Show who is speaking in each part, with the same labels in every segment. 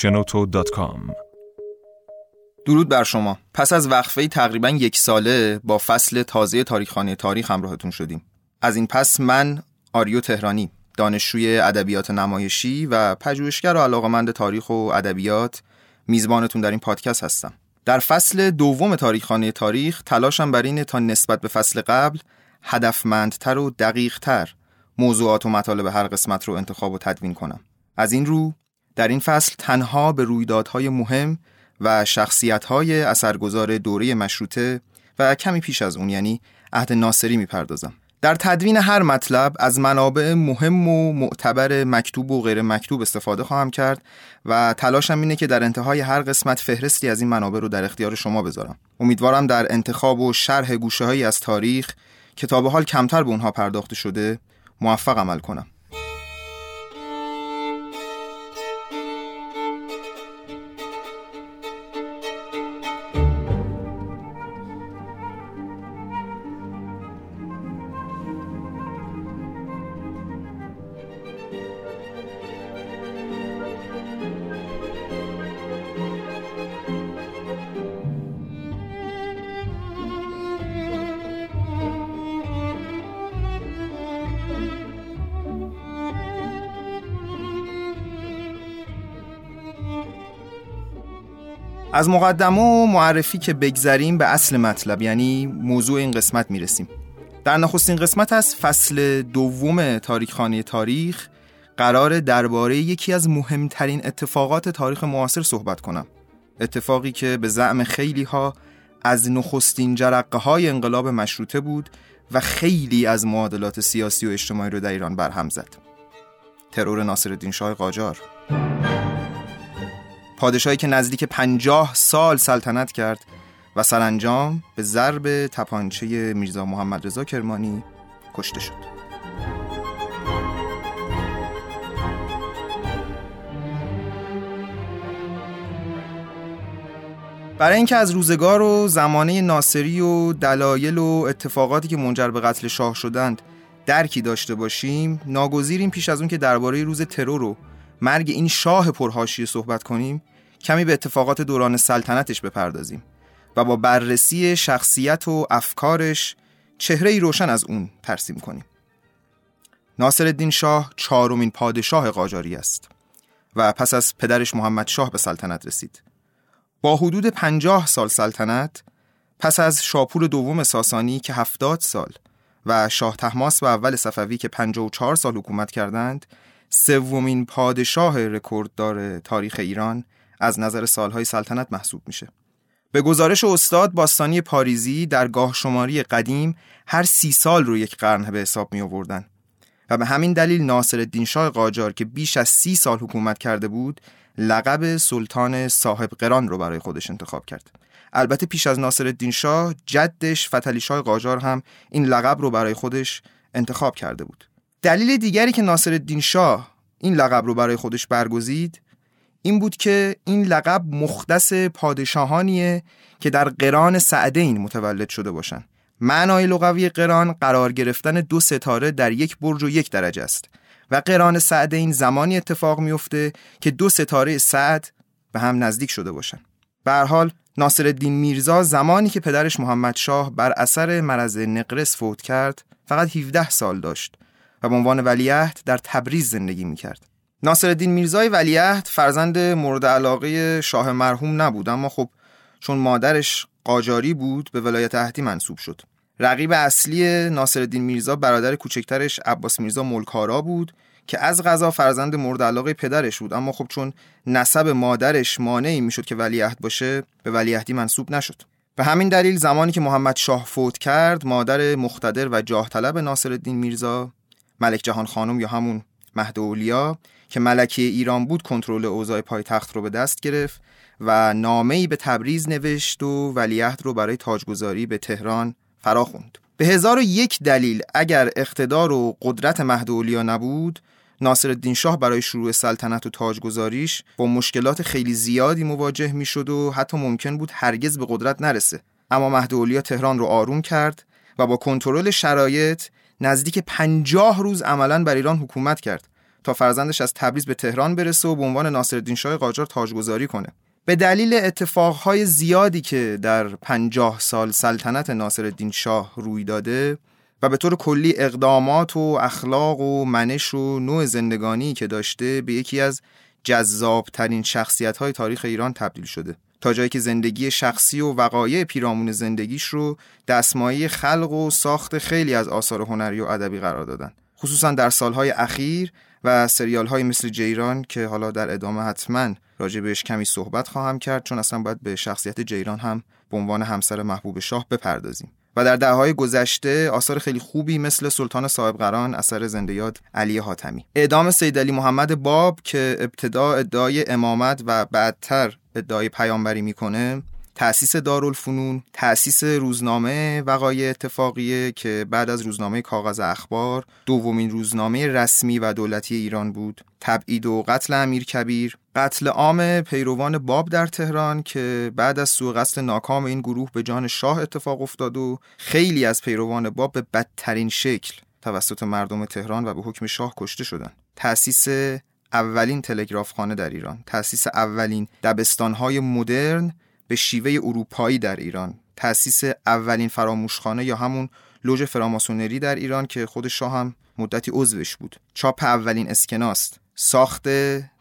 Speaker 1: shenoto.com
Speaker 2: درود بر شما. پس از وقفه تقریبا یک ساله با فصل تازه تاریخخانه تاریخ همراهتون شدیم. از این پس من آریو تهرانی دانشجوی ادبیات نمایشی و پژوهشگر و علاقمند تاریخ و ادبیات میزبانتون در این پادکست هستم. در فصل دوم تاریخخانه تاریخ تلاشم بر اینه تا نسبت به فصل قبل هدفمندتر و دقیقتر موضوعات و مطالب هر قسمت رو انتخاب و تدوین کنم. از این رو در این فصل تنها به رویدادهای مهم و شخصیتهای اثرگذار دوره مشروطه و کمی پیش از اون یعنی عهد ناصری می‌پردازم. در تدوین هر مطلب از منابع مهم و معتبر مکتوب و غیر مکتوب استفاده خواهم کرد و تلاشم اینه که در انتهای هر قسمت فهرستی از این منابع رو در اختیار شما بذارم. امیدوارم در انتخاب و شرح گوشه هایی از تاریخ که تا به حال کمتر به اونها پرداخته شده موفق عمل کنم. از مقدمه و معرفی که بگذریم به اصل مطلب یعنی موضوع این قسمت می‌رسیم. در نخستین قسمت از فصل دوم تاریخخانه تاریخ قرار درباره یکی از مهمترین اتفاقات تاریخ معاصر صحبت کنم. اتفاقی که به زعم خیلی ها از نخستین جرقه های انقلاب مشروطه بود و خیلی از معادلات سیاسی و اجتماعی رو در ایران برهم زد. ترور ناصرالدین شاه قاجار. پادشاهی که نزدیک پنجاه سال سلطنت کرد و سرانجام به ضرب تپانچه میرزا محمد رضا کرمانی کشته شد. برای اینکه از روزگار و زمانه ناصری و دلایل و اتفاقاتی که منجر به قتل شاه شدند درکی داشته باشیم ناگزیریم پیش از اون که درباره روز ترور و مرگ این شاه پرهاشیه صحبت کنیم کمی به اتفاقات دوران سلطنتش بپردازیم و با بررسی شخصیت و افکارش چهره روشن از اون ترسیم کنیم. ناصر الدین شاه چهارمین پادشاه قاجاری است و پس از پدرش محمد شاه به سلطنت رسید. با حدود پنجاه سال سلطنت پس از شاپور دوم ساسانی که هفتاد سال و شاه تحماس و اول صفوی که 54 سال حکومت کردند سومین پادشاه رکورددار تاریخ ایران از نظر سالهای سلطنت محسوب میشه. به گزارش استاد باستانی پاریزی در گاه شماری قدیم هر سی سال رو یک قرن به حساب می آوردن و به همین دلیل ناصر الدین شاه قاجار که بیش از سی سال حکومت کرده بود لقب سلطان صاحب قران رو برای خودش انتخاب کرد. البته پیش از ناصر الدین شاه جدش فتلی شاه قاجار هم این لقب رو برای خودش انتخاب کرده بود. دلیل دیگری که ناصر الدین شاه این لقب رو برای خودش برگزید این بود که این لقب مختص پادشاهانیه که در قران سعدین متولد شده باشن. معنای لغوی قران قرار گرفتن دو ستاره در یک برج و یک درجه است و قران سعدین زمانی اتفاق میفته که دو ستاره سعد به هم نزدیک شده باشن. به حال ناصر الدین میرزا زمانی که پدرش محمد شاه بر اثر مرض نقرس فوت کرد فقط 17 سال داشت. و به عنوان ولیعهد در تبریز زندگی می‌کرد. ناصرالدین میرزای ولیعهد فرزند مورد علاقه شاه مرحوم نبود اما خب چون مادرش قاجاری بود به ولایت عهدی منصوب شد. رقیب اصلی ناصرالدین میرزا برادر کوچکترش عباس میرزا ملکارا بود که از غذا فرزند مورد علاقه پدرش بود. اما خب چون نسب مادرش مانعی می‌شد که ولیعهد باشه به ولیعهدی منصوب نشد. به همین دلیل زمانی که محمد شاه فوت کرد مادر مختدر و جاه طلب ناصرالدین میرزا ملک جهان خانم یا همون مهد اولیا که ملکه ایران بود کنترل اوضاع پایتخت رو به دست گرفت و نامه‌ای به تبریز نوشت و ولیعهد رو برای تاجگذاری به تهران فرا خوند. به هزار و یک دلیل اگر اقتدار و قدرت مهد اولیا نبود ناصر شاه برای شروع سلطنت و تاجگذاریش با مشکلات خیلی زیادی مواجه می‌شد و حتی ممکن بود هرگز به قدرت نرسه اما مهد اولیا تهران رو آروم کرد و با کنترل شرایط نزدیک پنجاه روز عملا بر ایران حکومت کرد تا فرزندش از تبریز به تهران برسه و به عنوان ناصرالدین شاه قاجار تاجگذاری کنه. به دلیل اتفاقهای زیادی که در پنجاه سال سلطنت ناصرالدین شاه روی داده و به طور کلی اقدامات و اخلاق و منش و نوع زندگانی که داشته به یکی از جذاب ترین شخصیت های تاریخ ایران تبدیل شده. تا جایی که زندگی شخصی و وقایع پیرامون زندگیش رو دستمایه خلق و ساخت خیلی از آثار هنری و ادبی قرار دادن. خصوصا در سالهای اخیر و سریال های مثل جیران که حالا در ادامه حتما راجع بهش کمی صحبت خواهم کرد چون اصلا باید به شخصیت جیران هم به عنوان همسر محبوب شاه بپردازیم. و در دههای گذشته آثار خیلی خوبی مثل سلطان صاحب قران اثر زنده یاد علی حاتمی. اعدام سید علی محمد باب که ابتدا ادعای امامت و بعدتر ادعای پیامبری می‌کنه تأسیس دارالفنون تأسیس روزنامه وقایع اتفاقیه که بعد از روزنامه کاغذ اخبار دومین روزنامه رسمی و دولتی ایران بود. تبعید و قتل امیر کبیر قتل عام پیروان باب در تهران که بعد از سوء قصد ناکام این گروه به جان شاه اتفاق افتاد و خیلی از پیروان باب به بدترین شکل توسط مردم تهران و به حکم شاه کشته شدند. تأسیس اولین تلگراف خانه در ایران تأسیس اولین دبستانهای مدرن به شیوه اروپایی در ایران. تأسیس اولین فراموشخانه یا همون لوژ فراماسونری در ایران که خود شاه هم مدتی عضوش بود. چاپ اولین اسکناست ساخت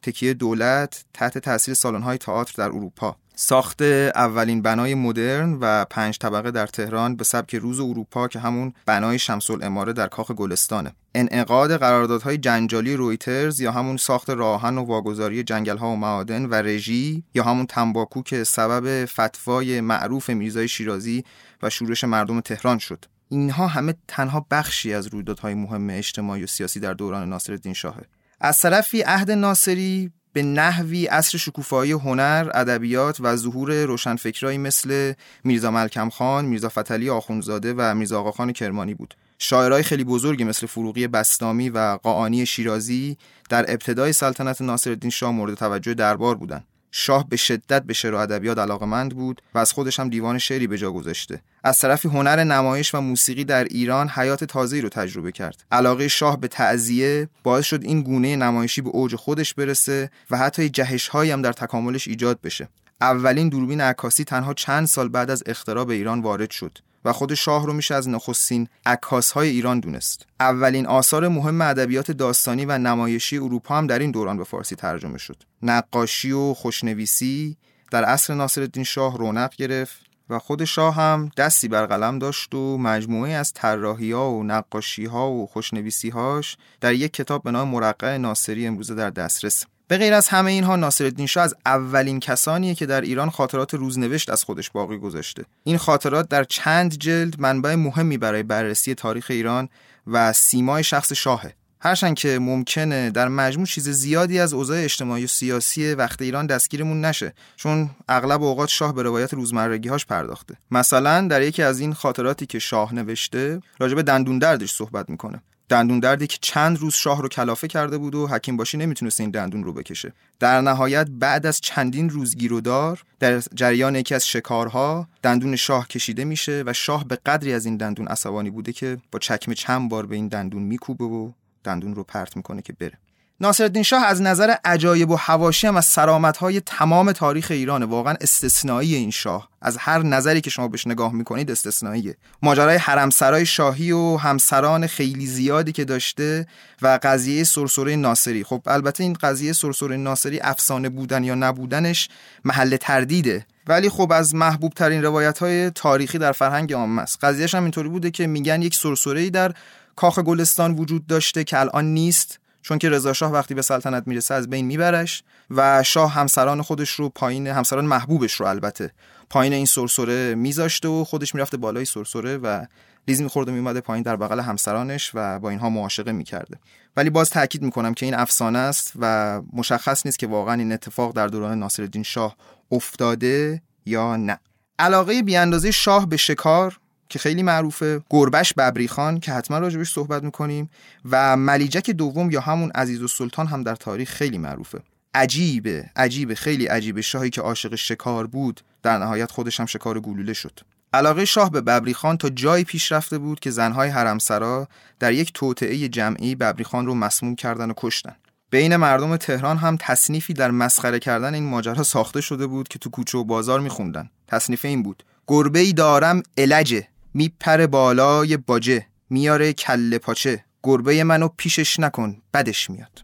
Speaker 2: تکیه دولت تحت تاثیر سالن‌های تئاتر در اروپا. ساخت اولین بنای مدرن و پنج طبقه در تهران به سبک روز اروپا که همون بنای شمس الاماره در کاخ گلستانه. انعقاد قراردادهای جنجالی رویترز یا همون ساخت راهن و واگذاری جنگل‌ها و معادن و رژی یا همون تنباکو که سبب فتوای معروف میرزای شیرازی و شورش مردم تهران شد. اینها همه تنها بخشی از رویدادهای مهم اجتماعی و سیاسی در دوران ناصرالدین شاهه. از طرفی عهد ناصری به نحوی اصر شکوفایی هنر، ادبیات و ظهور روشنفکرایی مثل میرزا ملکم خان، میرزا فتلی آخونزاده و میرزا آقاخان کرمانی بود. شاعرای خیلی بزرگی مثل فروغی بستامی و قاعانی شیرازی در ابتدای سلطنت ناصرالدین شاه مورد توجه دربار بودند. شاه به شدت به شعر و ادبیات علاقمند بود و از خودش هم دیوان شعری به جا گذاشته. از طرفی هنر نمایش و موسیقی در ایران حیات تازه‌ای رو تجربه کرد. علاقه شاه به تعزیه باعث شد این گونه نمایشی به اوج خودش برسه و حتی جهش‌هایی هم در تکاملش ایجاد بشه. اولین دوربین عکاسی تنها چند سال بعد از اختراع به ایران وارد شد. و خود شاه رو میشه از نخستین عکاس های ایران دونست. اولین آثار مهم ادبیات داستانی و نمایشی اروپا هم در این دوران به فارسی ترجمه شد. نقاشی و خوشنویسی در عصر ناصرالدین شاه رونق گرفت و خود شاه هم دستی بر قلم داشت و مجموعه از طراحی ها و نقاشی ها و خوشنویسی هاش در یک کتاب به نام مرقع ناصری امروزه در دسترس. به غیر از همه اینها ناصرالدین شاه از اولین کسانیه که در ایران خاطرات روزنوشت از خودش باقی گذاشته. این خاطرات در چند جلد منبع مهمی برای بررسی تاریخ ایران و سیمای شخص شاهه. هرچند که ممکنه در مجموع چیز زیادی از اوضاع اجتماعی و سیاسی وقت ایران دستگیرمون نشه چون اغلب اوقات شاه به روایت روزمرگیهاش پرداخته. مثلا در یکی از این خاطراتی که شاه نوشته راجع به دندون دردش صحبت می‌کنه. دندون دردی که چند روز شاه رو کلافه کرده بود و حکیم باشی نمی‌تونست این دندون رو بکشه. در نهایت بعد از چندین روز گیرودار در جریان یکی از شکارها دندون شاه کشیده میشه و شاه به قدری از این دندون عصبانی بوده که با چکمه چند بار به این دندون میکوبه و دندون رو پرت می‌کنه که بره. ناصرالدین شاه از نظر عجایب و حواشی هم از های تمام تاریخ ایرانه. واقعا استثنایی این شاه. از هر نظری که شما بهش نگاه می‌کنید استثنائیه ماجرای حرمسرای شاهی و همسران خیلی زیادی که داشته و قضیه سرسره ناصری. خب البته این قضیه سرسره ناصری افسانه بودن یا نبودنش محل تردیده. ولی خب از محبوب ترین روایت های تاریخی در فرهنگ عامه است. قضیهش هم اینطوری بوده که میگن یک سرسره در کاخ گلستان وجود داشته که الان نیست. چون که رضا شاه وقتی به سلطنت می‌رسه از بین میبرش و شاه همسران خودش رو پایین همسران محبوبش رو البته پایین این سرسره میذاشته و خودش می‌رفته بالای سرسره و لیز میخورده میومده پایین در بغل همسرانش و با اینها معاشقه می‌کرده. ولی باز تاکید می‌کنم که این افسانه است و مشخص نیست که واقعا این اتفاق در دوران ناصرالدین شاه افتاده یا نه. علاقه بیاندازه شاه به شکار که خیلی معروفه. گربش ببری خان که حتما راجبش صحبت می‌کنیم. و ملیجک دوم یا همون عزیز و سلطان هم در تاریخ خیلی معروفه. عجیبه عجیبه خیلی عجیبه. شاهی که عاشق شکار بود در نهایت خودش هم شکار گلوله شد. علاقه شاه به ببری خان تا جایی پیش رفته بود که زنهای حرمسرا در یک توطعه جمعی ببری خان رو مسموم کردن و کشتن. بین مردم تهران هم تصنیفی در مسخره کردن این ماجرا ساخته شده بود که تو کوچه و بازار میخوندن. تصنیف این بود گربه ای دارم الجه میپره بالای باجه میاره کله پاچه. گربه منو پیشش نکن بدش میاد.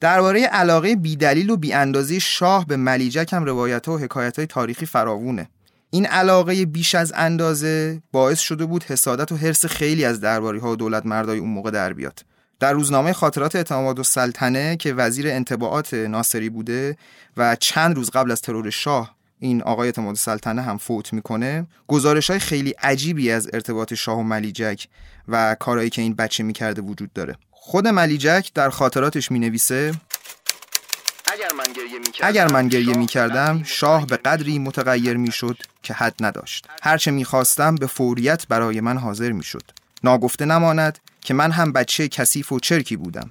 Speaker 2: درباره علاقه بیدلیل و بیاندازی شاه به ملیجک هم روایت و حکایت های تاریخی فراوونه. این علاقه بیش از اندازه باعث شده بود حسادت و حرس خیلی از درباری ها و دولت مردای اون موقع در بیاد. در روزنامه خاطرات اعتماد و سلطنه که وزیر انتباعات ناصری بوده و چند روز قبل از ترور شاه این آقای اعتماد سلطنه هم فوت می‌کنه. گزارش های خیلی عجیبی از ارتباط شاه و ملیجک و کارهایی که این بچه می‌کرده وجود داره. خود ملیجک در خاطراتش می‌نویسه اگر من گریه می کردم شاه به قدری متغیر می شد که حد نداشت. هرچه می خواستم به فوریت برای من حاضر می شد ناگفته نماند که من هم بچه کثیف و چرکی بودم.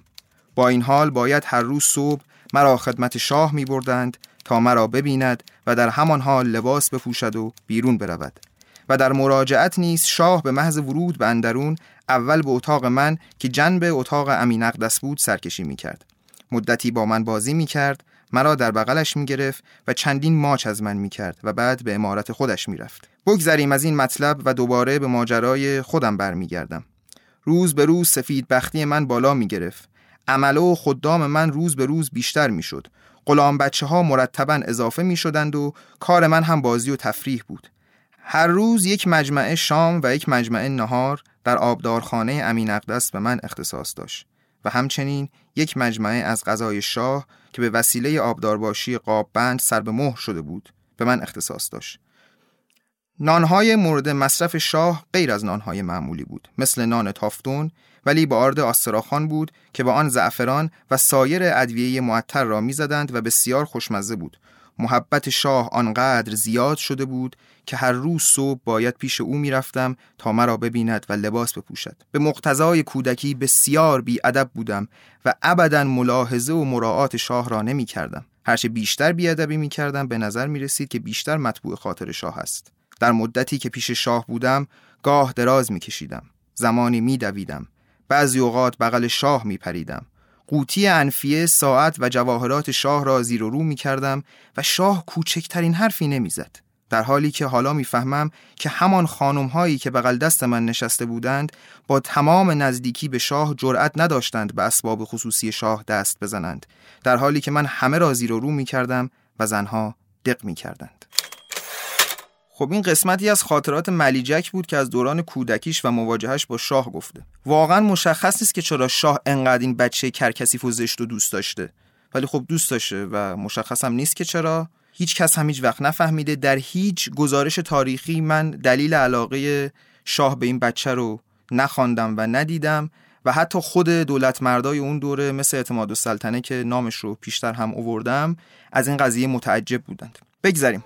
Speaker 2: با این حال باید هر روز صبح مرا خدمت شاه می بردند تا مرا ببیند و در همان حال لباس بپوشد و بیرون برود و در مراجعت نیز شاه به محض ورود به اندرون اول به اتاق من که جنب اتاق امین اقدس بود سرکشی می کرد. مدتی با من بازی می کرد مرا در بغلش می گرفت و چندین ماچ از من می کرد و بعد به امارت خودش می رفت. بگذریم از این مطلب و دوباره به ماجرای خودم برمیگردم. روز به روز سفید بختی من بالا می گرفت. عمله و خدام من روز به روز بیشتر می شد. غلام بچه ها مرتبا اضافه می شدند و کار من هم بازی و تفریح بود. هر روز یک مجمعه شام و یک مجمعه نهار در آبدارخانه امین اقدس به من اختصاص داشت و همچنین یک مجمعه از غذای شاه که به وسیله آبدارباشی قاب بند سر به مهر شده بود به من اختصاص داشت. نانهای مورد مصرف شاه غیر از نانهای معمولی بود مثل نان تافتون ولی با آرد آستراخان بود که با آن زعفران و سایر ادویه معطر را می‌زدند و بسیار خوشمزه بود. محبت شاه آنقدر زیاد شده بود که هر روز صبح باید پیش او می‌رفتم تا مرا ببیند و لباس بپوشد. به مقتضای کودکی بسیار بیادب بودم و ابدا ملاحظه و مراعات شاه را نمی کردم هرچه بیشتر بیادبی می کردم به نظر می رسید که بیشتر مطبوع خاطر شاه است. در مدتی که پیش شاه بودم گاه دراز می کشیدم زمانی می دویدم بعضی اوقات بغل شاه می پریدم قوطی انفیه ساعت و جواهرات شاه را زیر و رو می کردم و شاه کوچکترین حرفی نمی‌زد. در حالی که حالا می‌فهمم که همان خانم هایی که بغل دست من نشسته بودند با تمام نزدیکی به شاه جرأت نداشتند به اسباب خصوصی شاه دست بزنند در حالی که من همه را زیر و رو می کردم و زنها دق می کردند. خب این قسمتی از خاطرات ملیجک بود که از دوران کودکیش و مواجهش با شاه گفته. واقعا مشخص نیست که چرا شاه انقدر این بچه کرکسیف و زشت و دوست داشته. ولی خب دوست داشته و مشخص هم نیست که چرا. هیچ کس هم هیچ وقت نفهمیده. در هیچ گزارش تاریخی من دلیل علاقه شاه به این بچه رو نخواندم و ندیدم و حتی خود دولت مردای اون دوره مثل اعتماد و سلطنه که نامش رو پیشتر هم اووردم از این قضیه متعجب بودند. بگذریم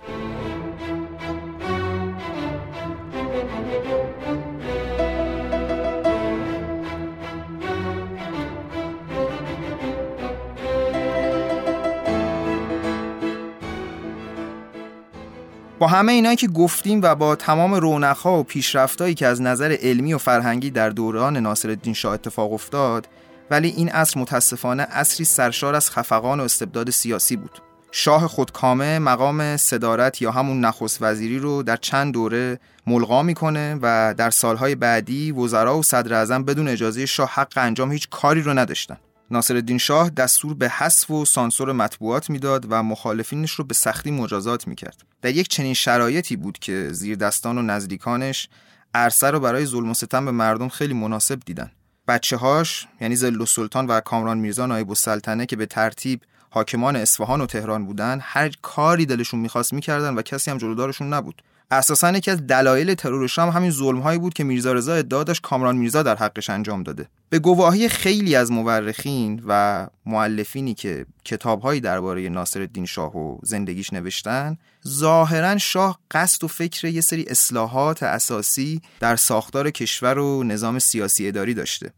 Speaker 2: با همه اینایی که گفتیم و با تمام رونقها و پیشرفتایی که از نظر علمی و فرهنگی در دوران ناصرالدین شاه اتفاق افتاد ولی این عصر متاسفانه عصری سرشار از خفقان و استبداد سیاسی بود. شاه خودکامه مقام صدارت یا همون نخست وزیری رو در چند دوره ملغا می‌کنه و در سالهای بعدی وزرا و صدر بدون اجازه شاه حق انجام هیچ کاری رو نداشتن. ناصرالدین شاه دستور به حذف و سانسور مطبوعات می‌داد و مخالفینش رو به سختی مجازات می‌کرد. در یک چنین شرایطی بود که زیر دستان و نزدیکانش عرصه رو برای ظلم و ستم به مردم خیلی مناسب دیدن. بچه هاش یعنی زل سلطان و کامران میرزا نایب السلطنه که به ترتیب حاکمان اصفهان و تهران بودن هر کاری دلشون می‌خواست می‌کردن و کسی هم جلودارشون نبود اساسا یکی از دلایل ترور شام همین ظلم هایی بود که میرزا رضا ادعا داشت کامران میرزا در حقش انجام داده. به گواهی خیلی از مورخین و معلفینی که کتابهایی درباره ناصرالدین شاه و زندگیش نوشتن ظاهرا شاه قصد و فکر یه سری اصلاحات اساسی در ساختار کشور و نظام سیاسی اداری داشته.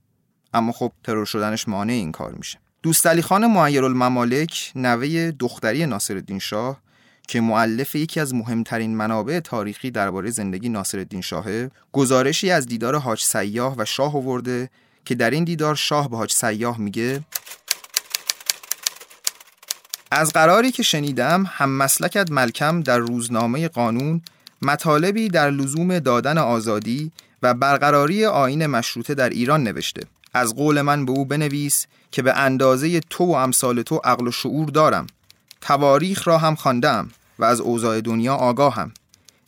Speaker 2: اما خب ترور شدنش مانع این کار میشه. دوست علی خان معیر الممالک نوه دختری ناصرالدین شاه که معلف یکی از مهمترین منابع تاریخی درباره زندگی ناصرالدین شاهه گزارشی از دیدار حاج سیاه و شاه آورده که در این دیدار شاه به حاج سیاه میگه از قراری که شنیدم هم مسلکت ملکم در روزنامه قانون مطالبی در لزوم دادن آزادی و برقراری آین مشروطه در ایران نوشته. از قول من به او بنویس که به اندازه تو و امثال تو عقل و شعور دارم. تواریخ را هم خواندم و از اوضاع دنیا آگاهم.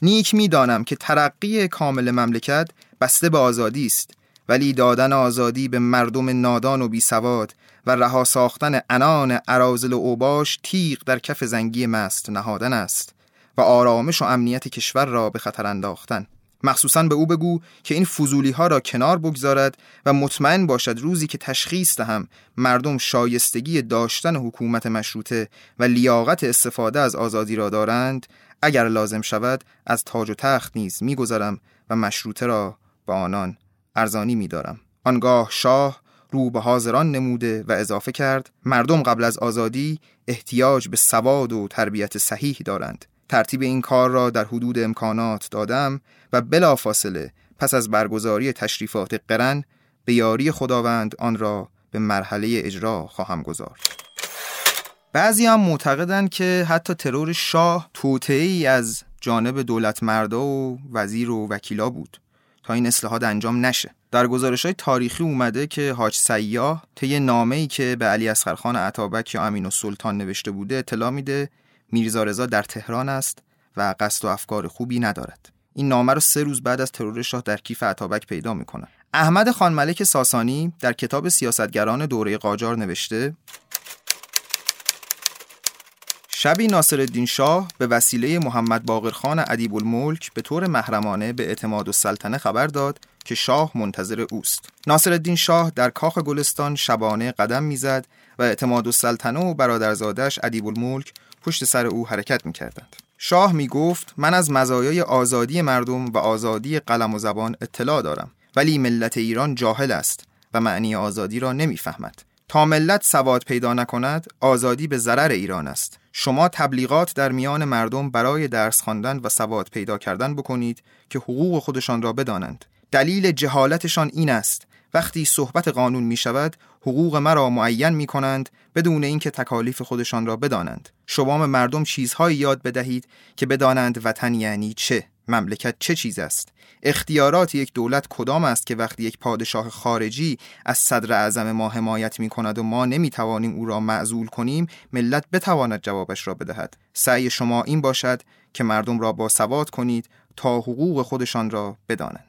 Speaker 2: نیک می‌دانم که ترقی کامل مملکت بسته به آزادی است ولی دادن آزادی به مردم نادان و بیسواد و رها ساختن انان عرازل و اوباش تیغ در کف زنگی مست نهادن است و آرامش و امنیت کشور را به خطر انداختن. مخصوصا به او بگو که این فضولی ها را کنار بگذارد و مطمئن باشد روزی که تشخیص دهم مردم شایستگی داشتن حکومت مشروطه و لیاقت استفاده از آزادی را دارند اگر لازم شود از تاج و تخت نیز میگذرم و مشروطه را به آنان ارزانی میدارم. آنگاه شاه رو به حاضران نموده و اضافه کرد مردم قبل از آزادی احتیاج به سواد و تربیت صحیح دارند. ترتیب این کار را در حدود امکانات دادم و بلافاصله پس از برگزاری تشریفات قرن به یاری خداوند آن را به مرحله اجرا خواهم گذارد. بعضی هم معتقدند که حتی ترور شاه توطعه از جانب دولت مردا و وزیر و وکیلا بود تا این اصلاحات انجام نشه در گزارش های تاریخی اومده که حاج سیاه طی نامه ای که به علی اصغر خان عطابک یا امین السلطان نوشته بوده اطلاع میده میرزا رضا در تهران است و قصد و افکار خوبی ندارد این نامه رو سه روز بعد از ترور شاه در کیف عطابک پیدا می‌کنن احمد خان ملک ساسانی در کتاب سیاستگران دوره قاجار نوشته شبی ناصر شاه به وسیله محمد باقرخان ادیب الملک به طور محرمانه به اعتماد السلطنه خبر داد که شاه منتظر اوست. ناصر شاه در کاخ گلستان شبانه قدم می‌زد و اعتماد السلطنه و برادرزادش ادیب الملک پشت سر او حرکت می‌کردند. شاه می گفت من از مزایای آزادی مردم و آزادی قلم و زبان اطلاع دارم ولی ملت ایران جاهل است و معنی آزادی را نمی‌فهمد. تا ملت سواد پیدا نکند آزادی به ضرر ایران است شما تبلیغات در میان مردم برای درس خواندن و سواد پیدا کردن بکنید که حقوق خودشان را بدانند دلیل جهالتشان این است وقتی صحبت قانون می شود حقوق مرا معین می کنند بدون اینکه تکالیف خودشان را بدانند. شما مردم چیزهایی یاد بدهید که بدانند وطن یعنی چه؟ مملکت چه چیز است؟ اختیارات یک دولت کدام است که وقتی یک پادشاه خارجی از صدر اعظم ما حمایت می کند و ما نمی توانیم او را معزول کنیم ملت بتواند جوابش را بدهد. سعی شما این باشد که مردم را با سواد کنید تا حقوق خودشان را بدانند.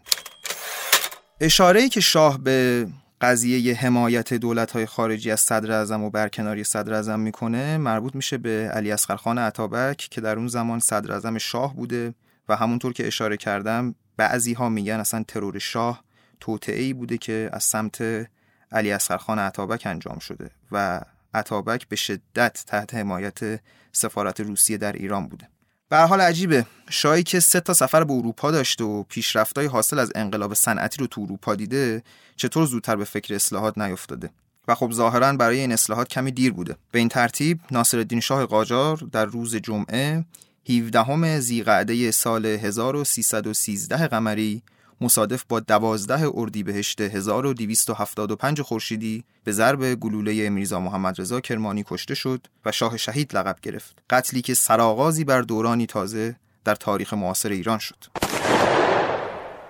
Speaker 2: اشاره که شاه به قضیه حمایت دولت های خارجی از صدر اعظم و برکناری صدر اعظم می‌کنه مربوط میشه به علی اصغر خان عطابک که در اون زمان صدر اعظم شاه بوده و همونطور که اشاره کردم بعضی ها میگن اصلا ترور شاه توطعه بوده که از سمت علی اصغر خان عطابک انجام شده و عطابک به شدت تحت حمایت سفارت روسیه در ایران بوده. به حال عجیبه. شاهی که سه تا سفر به اروپا داشته و پیشرفتای حاصل از انقلاب صنعتی رو تو اروپا دیده چطور زودتر به فکر اصلاحات نیفتاده؟ و خب ظاهرا برای این اصلاحات کمی دیر بوده. به این ترتیب ناصرالدین شاه قاجار در روز جمعه 17 زیقعده سال 1313 قمری مصادف با 12 اردیبهشت 1275 خورشیدی به ضرب گلوله میرزا محمد رضا کرمانی کشته شد و شاه شهید لقب گرفت. قتلی که سرآغازی بر دورانی تازه در تاریخ معاصر ایران شد.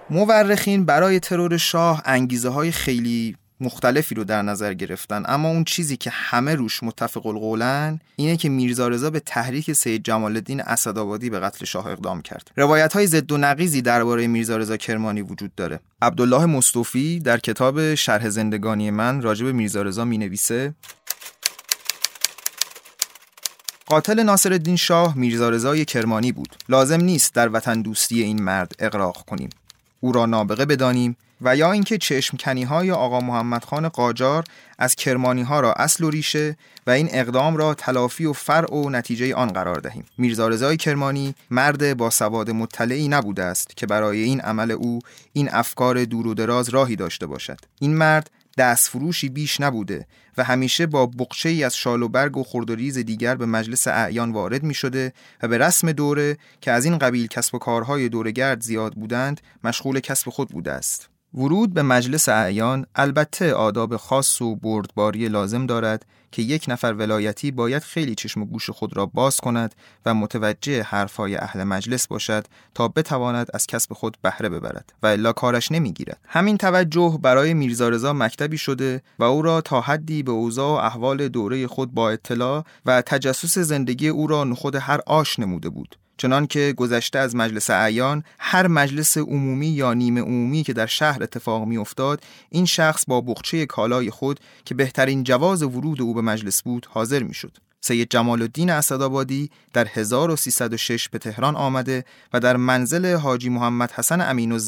Speaker 2: مورخین برای ترور شاه انگیزه های خیلی مختلفی رو در نظر گرفتن. اما اون چیزی که همه روش متفق القولن اینه که میرزا رضا به تحریک سید جمال الدین اسدآبادی به قتل شاه اقدام کرد. روایت های ضد و نقیزی درباره میرزا رضا کرمانی وجود داره. عبدالله مصطفی در کتاب شرح زندگانی من راجع به میرزا رضا می‌نویسه قاتل ناصر شاه میرزا رضای کرمانی بود. لازم نیست در وطن دوستی این مرد اقراق کنیم. او را نابغه بدانیم و یا اینکه چشم کنی های آقا محمد خان قاجار از کرمانی ها را اصل و ریشه و این اقدام را تلافی و فرع و نتیجه آن قرار دهیم. میرزا رضای کرمانی مرد با سواد مطلعی نبوده است که برای این عمل او این افکار دور و دراز راهی داشته باشد. این مرد دست فروشی بیش نبوده و همیشه با بقچه ای از شال و برگ و خردریز دیگر به مجلس اعیان وارد می شده و به رسم دوره که از این قبیل کسب و کارهای دورگرد زیاد بودند مشغول کسب خود بوده است. ورود به مجلس اعیان البته آداب خاص و بردباری لازم دارد که یک نفر ولایتی باید خیلی چشم و گوش خود را باز کند و متوجه حرفهای اهل مجلس باشد تا بتواند از کسب خود بهره ببرد و الا کارش نمی‌گیرد. همین توجه برای میرزا رضا مکتبی شده و او را تا حدی به اوضاع و احوال دوره خود با اطلاع و تجسس زندگی او را نخود هر آش نموده بود. چنان که گذشته از مجلس اعیان هر مجلس عمومی یا نیمه عمومی که در شهر اتفاق می افتاد این شخص با بخچه کالای خود که بهترین جواز ورود او به مجلس بود حاضر می شد. سید جمال الدین اسدآبادی در 1306 به تهران آمده و در منزل حاجی محمد حسن امین و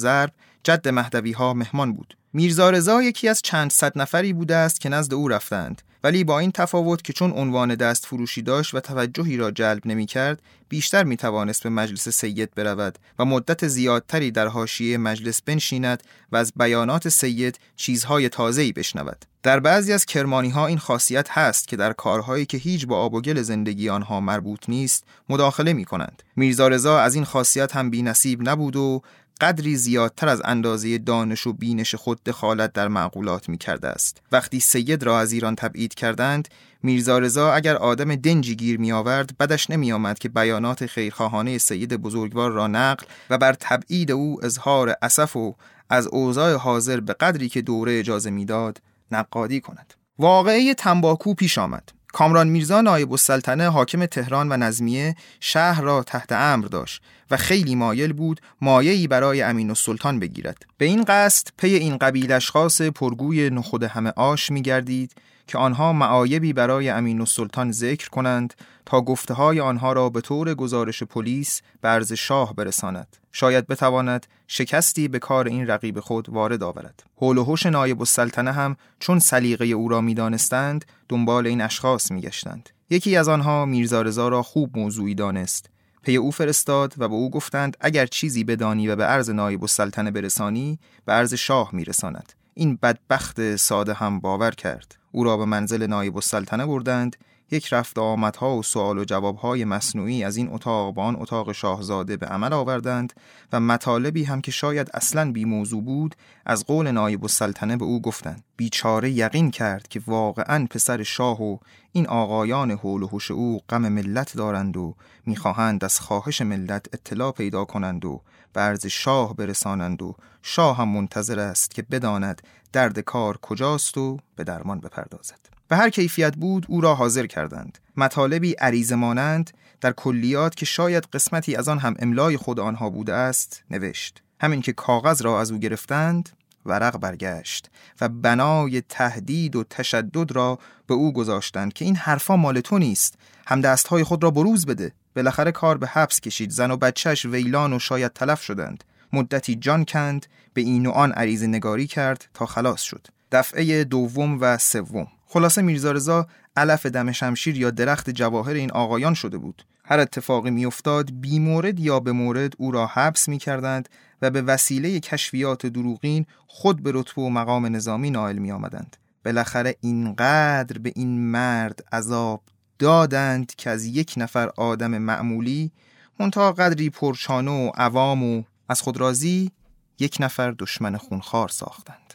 Speaker 2: جد مهدوی ها مهمان بود. میرزا رضا یکی از چند صد نفری بوده است که نزد او رفتند ولی با این تفاوت که چون عنوان دست فروشی داشت و توجهی را جلب نمی کرد بیشتر می توانست به مجلس سید برود و مدت زیادتری در حاشیه مجلس بنشیند و از بیانات سید چیزهای تازه‌ای بشنود در بعضی از کرمانی ها این خاصیت هست که در کارهایی که هیچ با آب و گل زندگی آنها مربوط نیست مداخله می کنند. میرزا رضا از این خاصیت هم بی نصیب نبود و قدری زیادتر از اندازه دانش و بینش خود دخالت در معقولات می کرده است. وقتی سید را از ایران تبعید کردند، میرزا رضا اگر آدم دنجی گیر می آورد بدش نمی آمد که بیانات خیرخواهانه سید بزرگوار را نقل و بر تبعید او اظهار اسف و از اوضاع حاضر به قدری که دوره اجازه می‌داد نقادی کند. واقعه تنباکو پیش آمد. کامران میرزا نایب السلطنه حاکم تهران و نظمیه شهر را تحت امر داشت و خیلی مایل بود مایهی برای امین السلطان بگیرد. به این قصد پی این قبیل اشخاص پرگوی نخود همه آش می گردید که آنها معایبی برای امین السلطان ذکر کنند تا گفته های آنها را به طور گزارش پلیس عرض شاه برساند. شاید بتواند شکستی به کار این رقیب خود وارد آورد. حول و حوش نایب السلطنه هم چون سلیقه او را می‌دانستند دنبال این اشخاص میگشتند. یکی از آنها میرزا رضا را خوب موضوعی دانست. پی او فرستاد و به او گفتند اگر چیزی بدانی و به عرض نایب السلطنه برسانی به عرض شاه میرساند. این بدبخت ساده هم باور کرد. او را به منزل نایب السلطنه بردند. یک رفت آمدها و سوال و جوابهای مصنوعی از این اتاق با آن اتاق شاهزاده به عمل آوردند و مطالبی هم که شاید اصلا بی موضوع بود از قول نایب السلطنه به او گفتند. بیچاره یقین کرد که واقعا پسر شاه و این آقایان حول و حوش او غم ملت دارند و می‌خواهند از خواهش ملت اطلاع پیدا کنند و برز شاه برسانند و شاه هم منتظر است که بداند درد کار کجاست و به درمان بپردازد. به هر کیفیت بود او را حاضر کردند. مطالبی عریض مانند در کلیات که شاید قسمتی از آن هم املای خود آنها بوده است نوشت. همین که کاغذ را از او گرفتند ورق برگشت و بنای تهدید و تشدد را به او گذاشتند که این حرفا مال تو نیست. هم دستهای خود را بروز بده. بالاخره کار به حبس کشید. زن و بچهش ویلان و شاید تلف شدند. مدتی جان کند به این و آن عریض نگاری کرد تا خلاص شد. دفعه دوم و سوم. خلاصه میرزا رضا علف دم شمشیر یا درخت جواهر این آقایان شده بود. هر اتفاقی میافتاد بی مورد یا به مورد او را حبس می کردند و به وسیله کشفیات دروغین خود به رتبه و مقام نظامی نائل می آمدند. بالاخره اینقدر به این مرد عذاب دادند که از یک نفر آدم معمولی منتها قدری پرچانه و عوام و از خود راضی یک نفر دشمن خونخوار ساختند.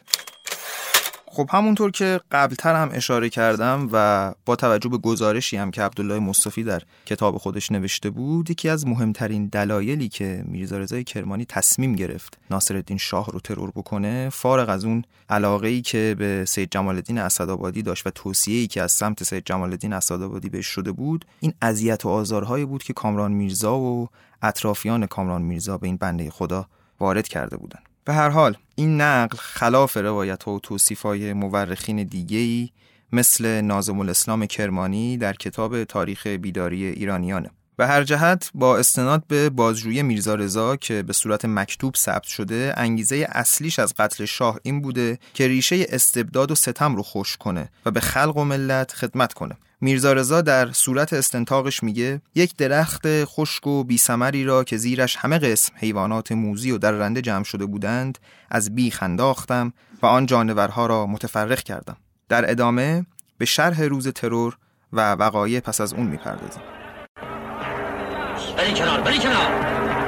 Speaker 2: خب همونطور که قبلتر هم اشاره کردم و با توجه به گزارشی هم که عبدالله مصطفی در کتاب خودش نوشته بود یکی از مهمترین دلایلی که میرزا رضای کرمانی تصمیم گرفت ناصرالدین شاه رو ترور بکنه فارغ از اون علاقه ای که به سید جمال الدین اسدآبادی داشت و توصیه ای که از سمت سید جمال الدین اسدآبادی بهش شده بود این اذیت و آزارهایی بود که کامران میرزا و اطرافیان کامران میرزا به این بنده خدا وارد کرده بودند. به هر حال این نقل خلاف روایت و توصیف های مورخین دیگهی مثل نازم الاسلام کرمانی در کتاب تاریخ بیداری ایرانیانه. به هر جهت با استناد به بازجویی میرزا رضا که به صورت مکتوب ثبت شده انگیزه اصلیش از قتل شاه این بوده که ریشه استبداد و ستم رو خوش کنه و به خلق و ملت خدمت کنه. میرزا رضا در صورت استنتاقش میگه یک درخت خشک و بیسمری را که زیرش همه قسم حیوانات موزی و در رنده جمع شده بودند از بیخ انداختم و آن جانورها را متفرق کردم. در ادامه به شرح روز ترور و وقایع پس از اون می‌پردازیم. بری کنار بری کنار!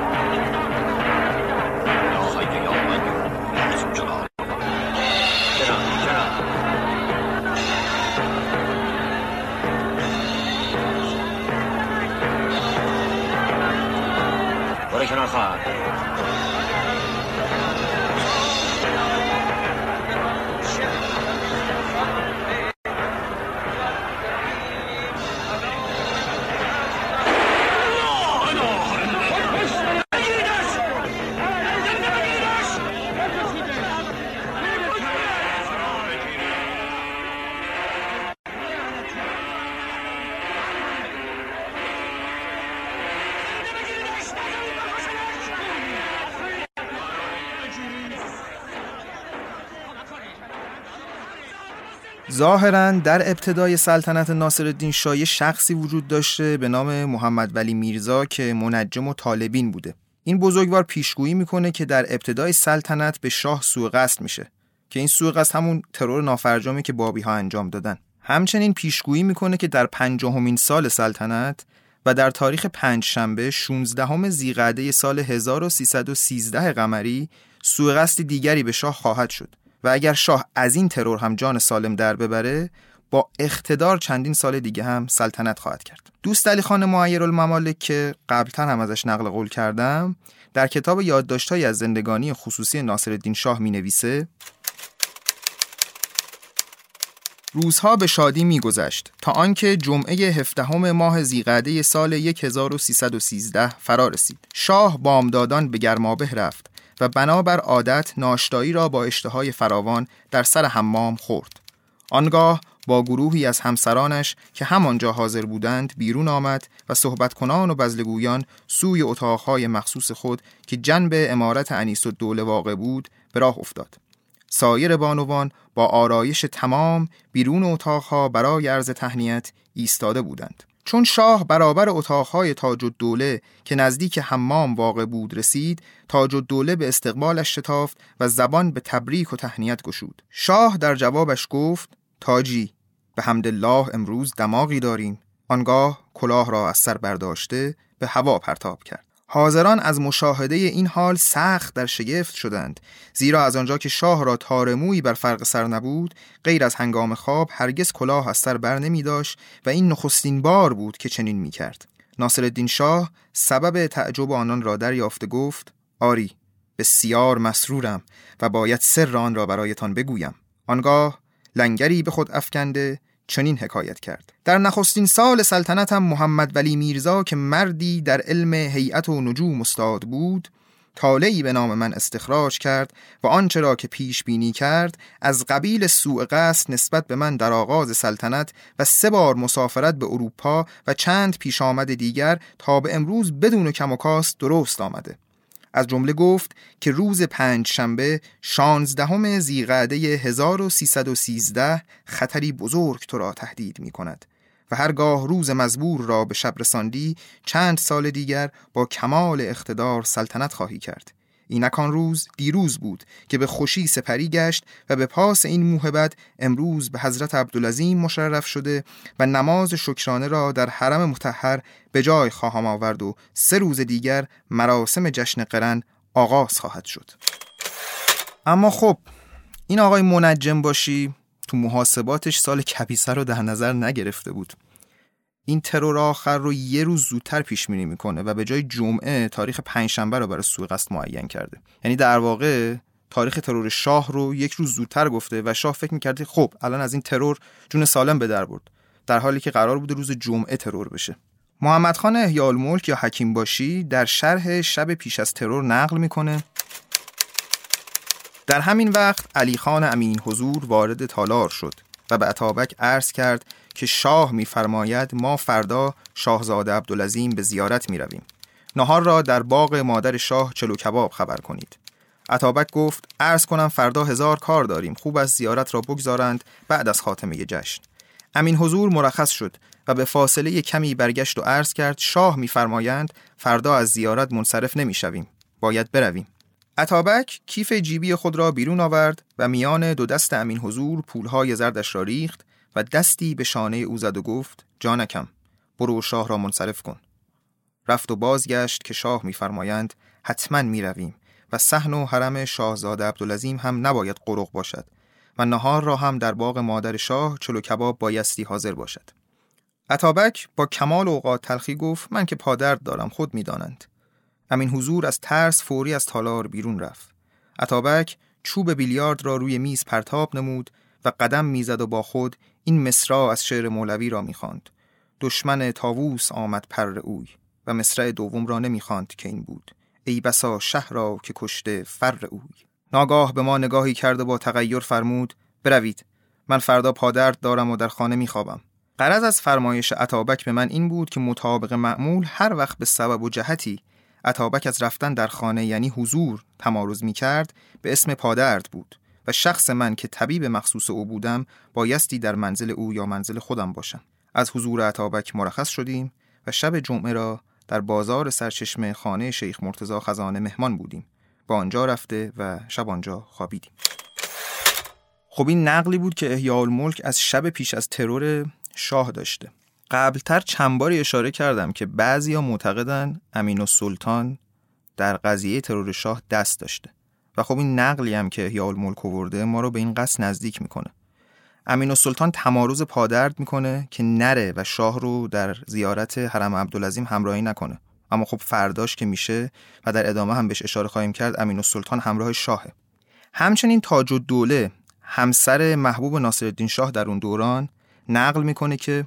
Speaker 2: ظاهرا در ابتدای سلطنت ناصرالدین شاه شخصی وجود داشته به نام محمد ولی میرزا که منجم و طالبین بوده. این بزرگوار پیشگویی می‌کنه که در ابتدای سلطنت به شاه سوء قصد میشه که این سوء قصد همون ترور نافرجامی که بابی ها انجام دادن. همچنین پیشگویی می‌کنه که در پنجاهمین سال سلطنت و در تاریخ پنج شنبه 16 همه زیقعده سال 1313 قمری سوء قصد دیگری به شاه خواهد شد. و اگر شاه از این ترور هم جان سالم در ببره با اقتدار چندین سال دیگه هم سلطنت خواهد کرد دوست علی خان معیر الممالک که قبلتر هم ازش نقل قول کردم در کتاب یادداشت‌های از زندگانی خصوصی ناصرالدین شاه می نویسه روزها به شادی میگذشت تا آنکه جمعه هفدهم ماه زیقعده سال 1313 فرا رسید. شاه بامدادان به گرمابه رفت و بنابر عادت ناشتایی را با اشتهای فراوان در سر حمام خورد. آنگاه با گروهی از همسرانش که همانجا حاضر بودند بیرون آمد و صحبت کنان و بزلگویان سوی اتاقهای مخصوص خود که جنب امارت انیس و دوله واقع بود به راه افتاد. سایر بانوان با آرایش تمام بیرون اتاقها برای عرض تهنیت ایستاده بودند. چون شاه برابر اتاقهای تاج الدوله که نزدیک حمام واقع بود رسید تاج الدوله به استقبالش شتافت و زبان به تبریک و تهنیت گشود. شاه در جوابش گفت تاجی به حمدالله امروز دماغی داریم. آنگاه کلاه را از سر برداشته به هوا پرتاب کرد. حاضران از مشاهده این حال سخت در شگفت شدند. زیرا از آنجا که شاه را تارمویی بر فرق سر نبود غیر از هنگام خواب هرگز کلاه از سر بر نمی داشت و این نخستین بار بود که چنین می کرد. ناصر الدین شاه سبب تعجب آنان را دریافته گفت آری بسیار مسرورم و باید سر آن را برایتان بگویم. آنگاه لنگری به خود افکنده چنین حکایت کرد. در نخستین سال سلطنتم محمد ولی میرزا که مردی در علم هیئت و نجوم استاد بود طالعی به نام من استخراج کرد و آنچه را که پیش بینی کرد از قبیل سوء قصد نسبت به من در آغاز سلطنت و سه بار مسافرت به اروپا و چند پیش آمد دیگر تا به امروز بدون کم و کاست درست آمده. از جمله گفت که روز پنج شنبه شانزدهم زیقعده 1313 خطری بزرگ تو را تهدید می کند و هرگاه روز مزبور را به شب رساندی چند سال دیگر با کمال اقتدار سلطنت خواهی کرد. اینکان روز دیروز بود که به خوشی سپری گشت و به پاس این موهبت امروز به حضرت عبدالعظیم مشرف شده و نماز شکرانه را در حرم متحر به جای خواهم آورد و سه روز دیگر مراسم جشن قرن آغاز خواهد شد. اما خب این آقای منجم باشی تو محاسباتش سال کبیسه رو در نظر نگرفته بود. این ترور آخر رو یه روز زودتر پیش بینی می‌کنه و به جای جمعه تاریخ پنجشنبه رو برای سوء قصد معین کرده. یعنی در واقع تاریخ ترور شاه رو یک روز زودتر گفته و شاه فکر می‌کرده خب الان از این ترور جون سالم به در برد در حالی که قرار بوده روز جمعه ترور بشه. محمد خان یا حکیم باشی در شرح شب پیش از ترور نقل می‌کنه. در همین وقت علی خان امین حضور وارد تالار شد و به عطابک عرض کرد که شاه میفرماید ما فردا شاهزاده عبدالعظیم به زیارت می رویم. نهار را در باغ مادر شاه چلو کباب خبر کنید. عطابک گفت عرض کنم فردا هزار کار داریم خوب از زیارت را بگذارند بعد از خاتمه جشن. امین حضور مرخص شد و به فاصله کمی برگشت و عرض کرد شاه میفرمایند فردا از زیارت منصرف نمی‌شویم باید برویم عطابک کیف جیبی خود را بیرون آورد و میان دو دست امین حضور پولهای زردش را ریخت و دستی به شانه او زد و گفت جانکم برو شاه را منصرف کن. رفت و بازگشت که شاه میفرمایند حتما می‌رویم و صحن و حرم شاهزاده عبدالعظیم هم نباید قرق باشد و نهار را هم در باغ مادر شاه چلو کباب بایستی حاضر باشد. عطابک با کمال اوقات تلخی گفت من که پادرد دارم خود می‌دانند. امین حضور از ترس فوری از تالار بیرون رفت. عطابک چوب بیلیارد را روی میز پرتاب نمود و قدم می‌زد و با خود این مصرع از شعر مولوی را می‌خواند. دشمن تاووس آمد پر اوی و مصرع دوم را نمی‌خواند که این بود. ای بسا شهر را که کشته فر اوی. ناگاه به ما نگاهی کرد و با تغییر فرمود بروید من فردا پادرد دارم و در خانه میخوابم. قرض از فرمایش عطابک به من این بود که مطابق معمول هر وقت به سبب و جهتی عطابک از رفتن در خانه یعنی حضور تمارز می کرد به اسم پادرد بود. و شخص من که طبیب مخصوص او بودم بایستی در منزل او یا منزل خودم باشم. از حضور عطابک مرخص شدیم و شب جمعه را در بازار سرچشمه خانه شیخ مرتزا خزانه مهمان بودیم. با آنجا رفته و شب آنجا خوابیدیم. خب این نقلی بود که احیاء الملک از شب پیش از ترور شاه داشته. قبلتر چند باری اشاره کردم که بعضی ها معتقدن امین و سلطان در قضیه ترور شاه دست داشته. و خب این نقلی هم که احیاء الملک ورده ما رو به این قصد نزدیک می‌کنه. امین و سلطان تمارز پادرد می‌کنه که نره و شاه رو در زیارت حرم عبدالعظیم همراهی نکنه. اما خب فرداش که میشه و در ادامه هم بهش اشاره خواهیم کرد امین و سلطان همراه شاهه. همچنین تاج و دوله همسر محبوب ناصرالدین شاه در اون دوران نقل می‌کنه که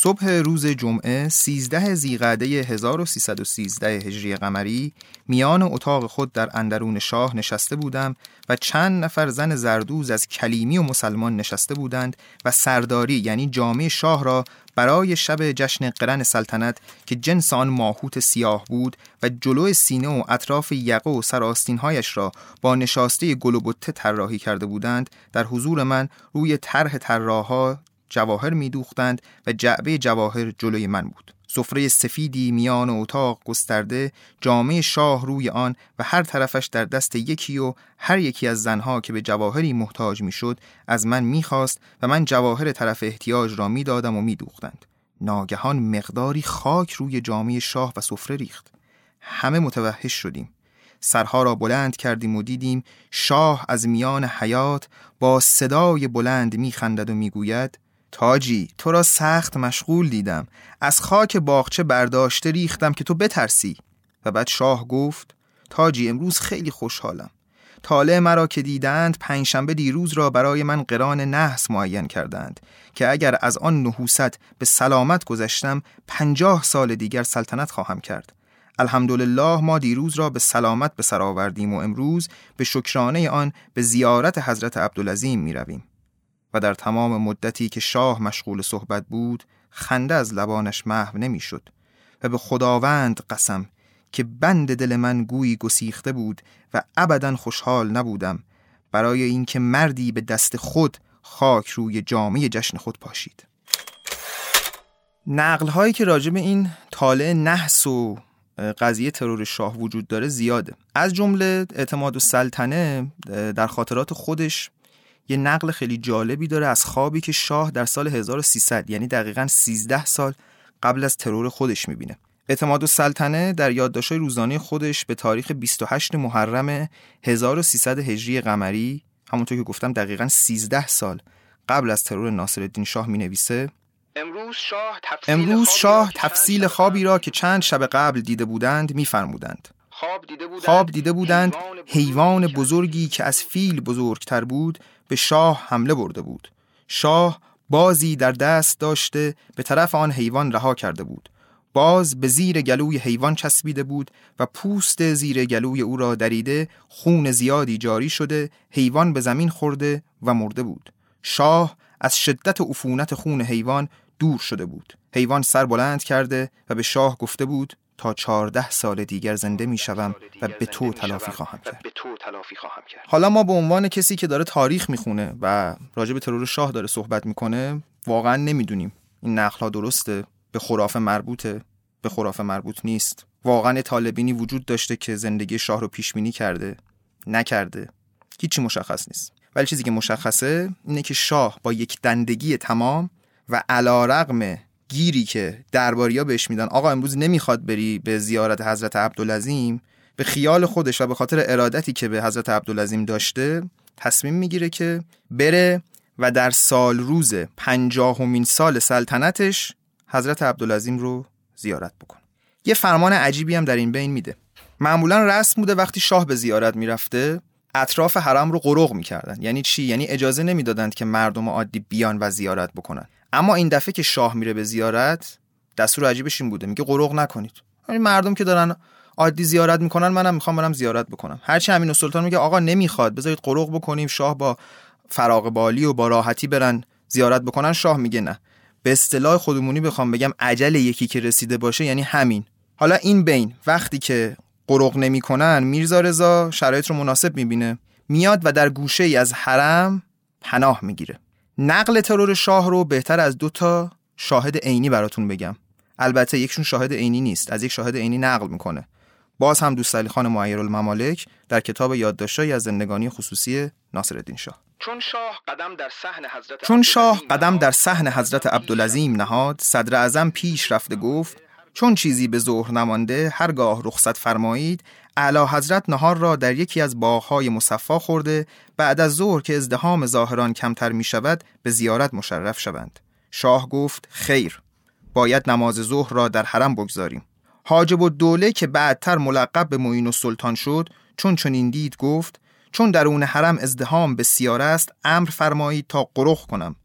Speaker 2: صبح روز جمعه 13 زیقعده 1313 هجری قمری میان اتاق خود در اندرون شاه نشسته بودم و چند نفر زن زردوز از کلیمی و مسلمان نشسته بودند و سرداری یعنی جامعه شاه را برای شب جشن قرن سلطنت که جنس آن ماهوت سیاه بود و جلو سینه و اطراف یقه و سراستینهایش را با نشاسته گل و بطه طراحی کرده بودند در حضور من روی طرح طراحها جواهر میدوختند و جعبه جواهر جلوی من بود. سفره سفیدی میان اتاق گسترده جامعه شاه روی آن و هر طرفش در دست یکی و هر یکی از زنها که به جواهری محتاج می‌شد از من می‌خواست و من جواهر طرف احتیاج را می‌دادم و میدوختند. ناگهان مقداری خاک روی جامعه شاه و سفره ریخت. همه متوحش شدیم. سرها را بلند کردیم و دیدیم شاه از میان حیات با صدای بلند میخندد و می‌گوید تاجی تو را سخت مشغول دیدم. از خاک باغچه برداشته ریختم که تو بترسی. و بعد شاه گفت تاجی امروز خیلی خوشحالم. طالع مرا که دیدند پنجشنبه دیروز را برای من قران نحس معین کردند که اگر از آن نحوست به سلامت گذشتم پنجاه سال دیگر سلطنت خواهم کرد. الحمدلله ما دیروز را به سلامت به سر آوردیم و امروز به شکرانه آن به زیارت حضرت عبدالعظیم می رویم. در تمام مدتی که شاه مشغول صحبت بود خنده از لبانش محو نمی‌شد و به خداوند قسم که بند دل من گویی گسیخته بود و ابدا خوشحال نبودم برای اینکه مردی به دست خود خاک روی جامعه جشن خود پاشید. نقل هایی که راجع به این طالع نحس و قضیه ترور شاه وجود داره زیاده. از جمله اعتماد و سلطنه در خاطرات خودش یه نقل خیلی جالبی داره از خوابی که شاه در سال 1300 یعنی دقیقا 13 سال قبل از ترور خودش می‌بینه. اعتماد و سلطنه در یادداشت‌های روزانه خودش به تاریخ 28 محرم 1300 هجری قمری همونطور که گفتم دقیقا 13 سال قبل از ترور ناصرالدین شاه می نویسه امروز شاه تفصیل, امروز شاه تفصیل خوابی را که چند شب قبل دیده بودند میفرمودند. خواب دیده بودند حیوان بزرگی که از فیل بزرگتر بود به شاه حمله برده بود. شاه بازی در دست داشته به طرف آن حیوان رها کرده بود. باز به زیر گلوی حیوان چسبیده بود و پوست زیر گلوی او را دریده خون زیادی جاری شده حیوان به زمین خورده و مرده بود. شاه از شدت عفونت خون حیوان دور شده بود. حیوان سر بلند کرده و به شاه گفته بود تا چهارده سال دیگر زنده می شوم و به تو تلافی خواهم کرد. حالا ما به عنوان کسی که داره تاریخ می‌خونه و راجع به ترور شاه داره صحبت می‌کنه واقعا نمی‌دونیم. این نقل ها درسته؟ به خرافه مربوطه به خرافه مربوط نیست. واقعا طالبینی وجود داشته که زندگی شاه رو پیش بینی کرده. نکرده. هیچی مشخص نیست. ولی چیزی که مشخصه اینه که شاه با یک دندگی تمام و علا رقم گیری که درباریا بهش میدن آقا امروز نمی‌خواد بری به زیارت حضرت عبدالعظیم؟ به خیال خودش و به خاطر ارادتی که به حضرت عبدالعظیم داشته تصمیم می‌گیره که بره و در سال روز پنجاهمین سال سلطنتش حضرت عبدالعظیم رو زیارت بکنم یه فرمان عجیبی هم در این بین میده. معمولا رسم بوده وقتی شاه به زیارت می‌رفته اطراف حرم رو قرق می‌کردن. یعنی چی؟ یعنی اجازه نمی‌دادند که مردم عادی بیان و زیارت بکنن. اما این دفعه که شاه میره به زیارت دستور عجیبش این بوده. میگه قرق نکنید. یعنی مردم که دارن عادی زیارت می‌کنن منم می‌خوام برم زیارت بکنم. هرچی امین سلطان میگه آقا نمی‌خواد بذارید قرق بکنیم شاه با فراغ بالی و با راحتی برن زیارت بکنن شاه میگه نه. به اصطلاح خودمونی بخوام بگم عجل یکی که رسیده باشه یعنی همین. حالا این بین وقتی که قرق نمی‌کنن میرزا رضا شرایط رو مناسب می‌بینه. میاد و در گوشه ای از حرم پناه می‌گیره. نقل ترور شاه رو بهتر از دو تا شاهد عینی براتون بگم. البته یکشون شاهد عینی نیست از یک شاهد عینی نقل می‌کنه. باز هم دوست علی خان الممالک در کتاب یادداشت‌های از زندگانی خصوصی ناصرالدین شاه.
Speaker 1: چون شاه قدم در صحن حضرت
Speaker 2: چون شاه قدم در صحن حضرت عبدالعظیم نهاد صدر اعظم پیش رفته گفت چون چیزی به ظهر نمانده هرگاه رخصت فرمایید اعلی حضرت نهار را در یکی از باغهای مصفا خورده بعد از ظهر که ازدهام ظاهران کمتر می شود به زیارت مشرف شوند. شاه گفت خیر باید نماز ظهر را در حرم بگذاریم. حاجب و دوله که بعدتر ملقب به معین و سلطان شد چون چنین دید گفت چون درون حرم ازدهام بسیار است امر فرمایید تا قرخ کنم.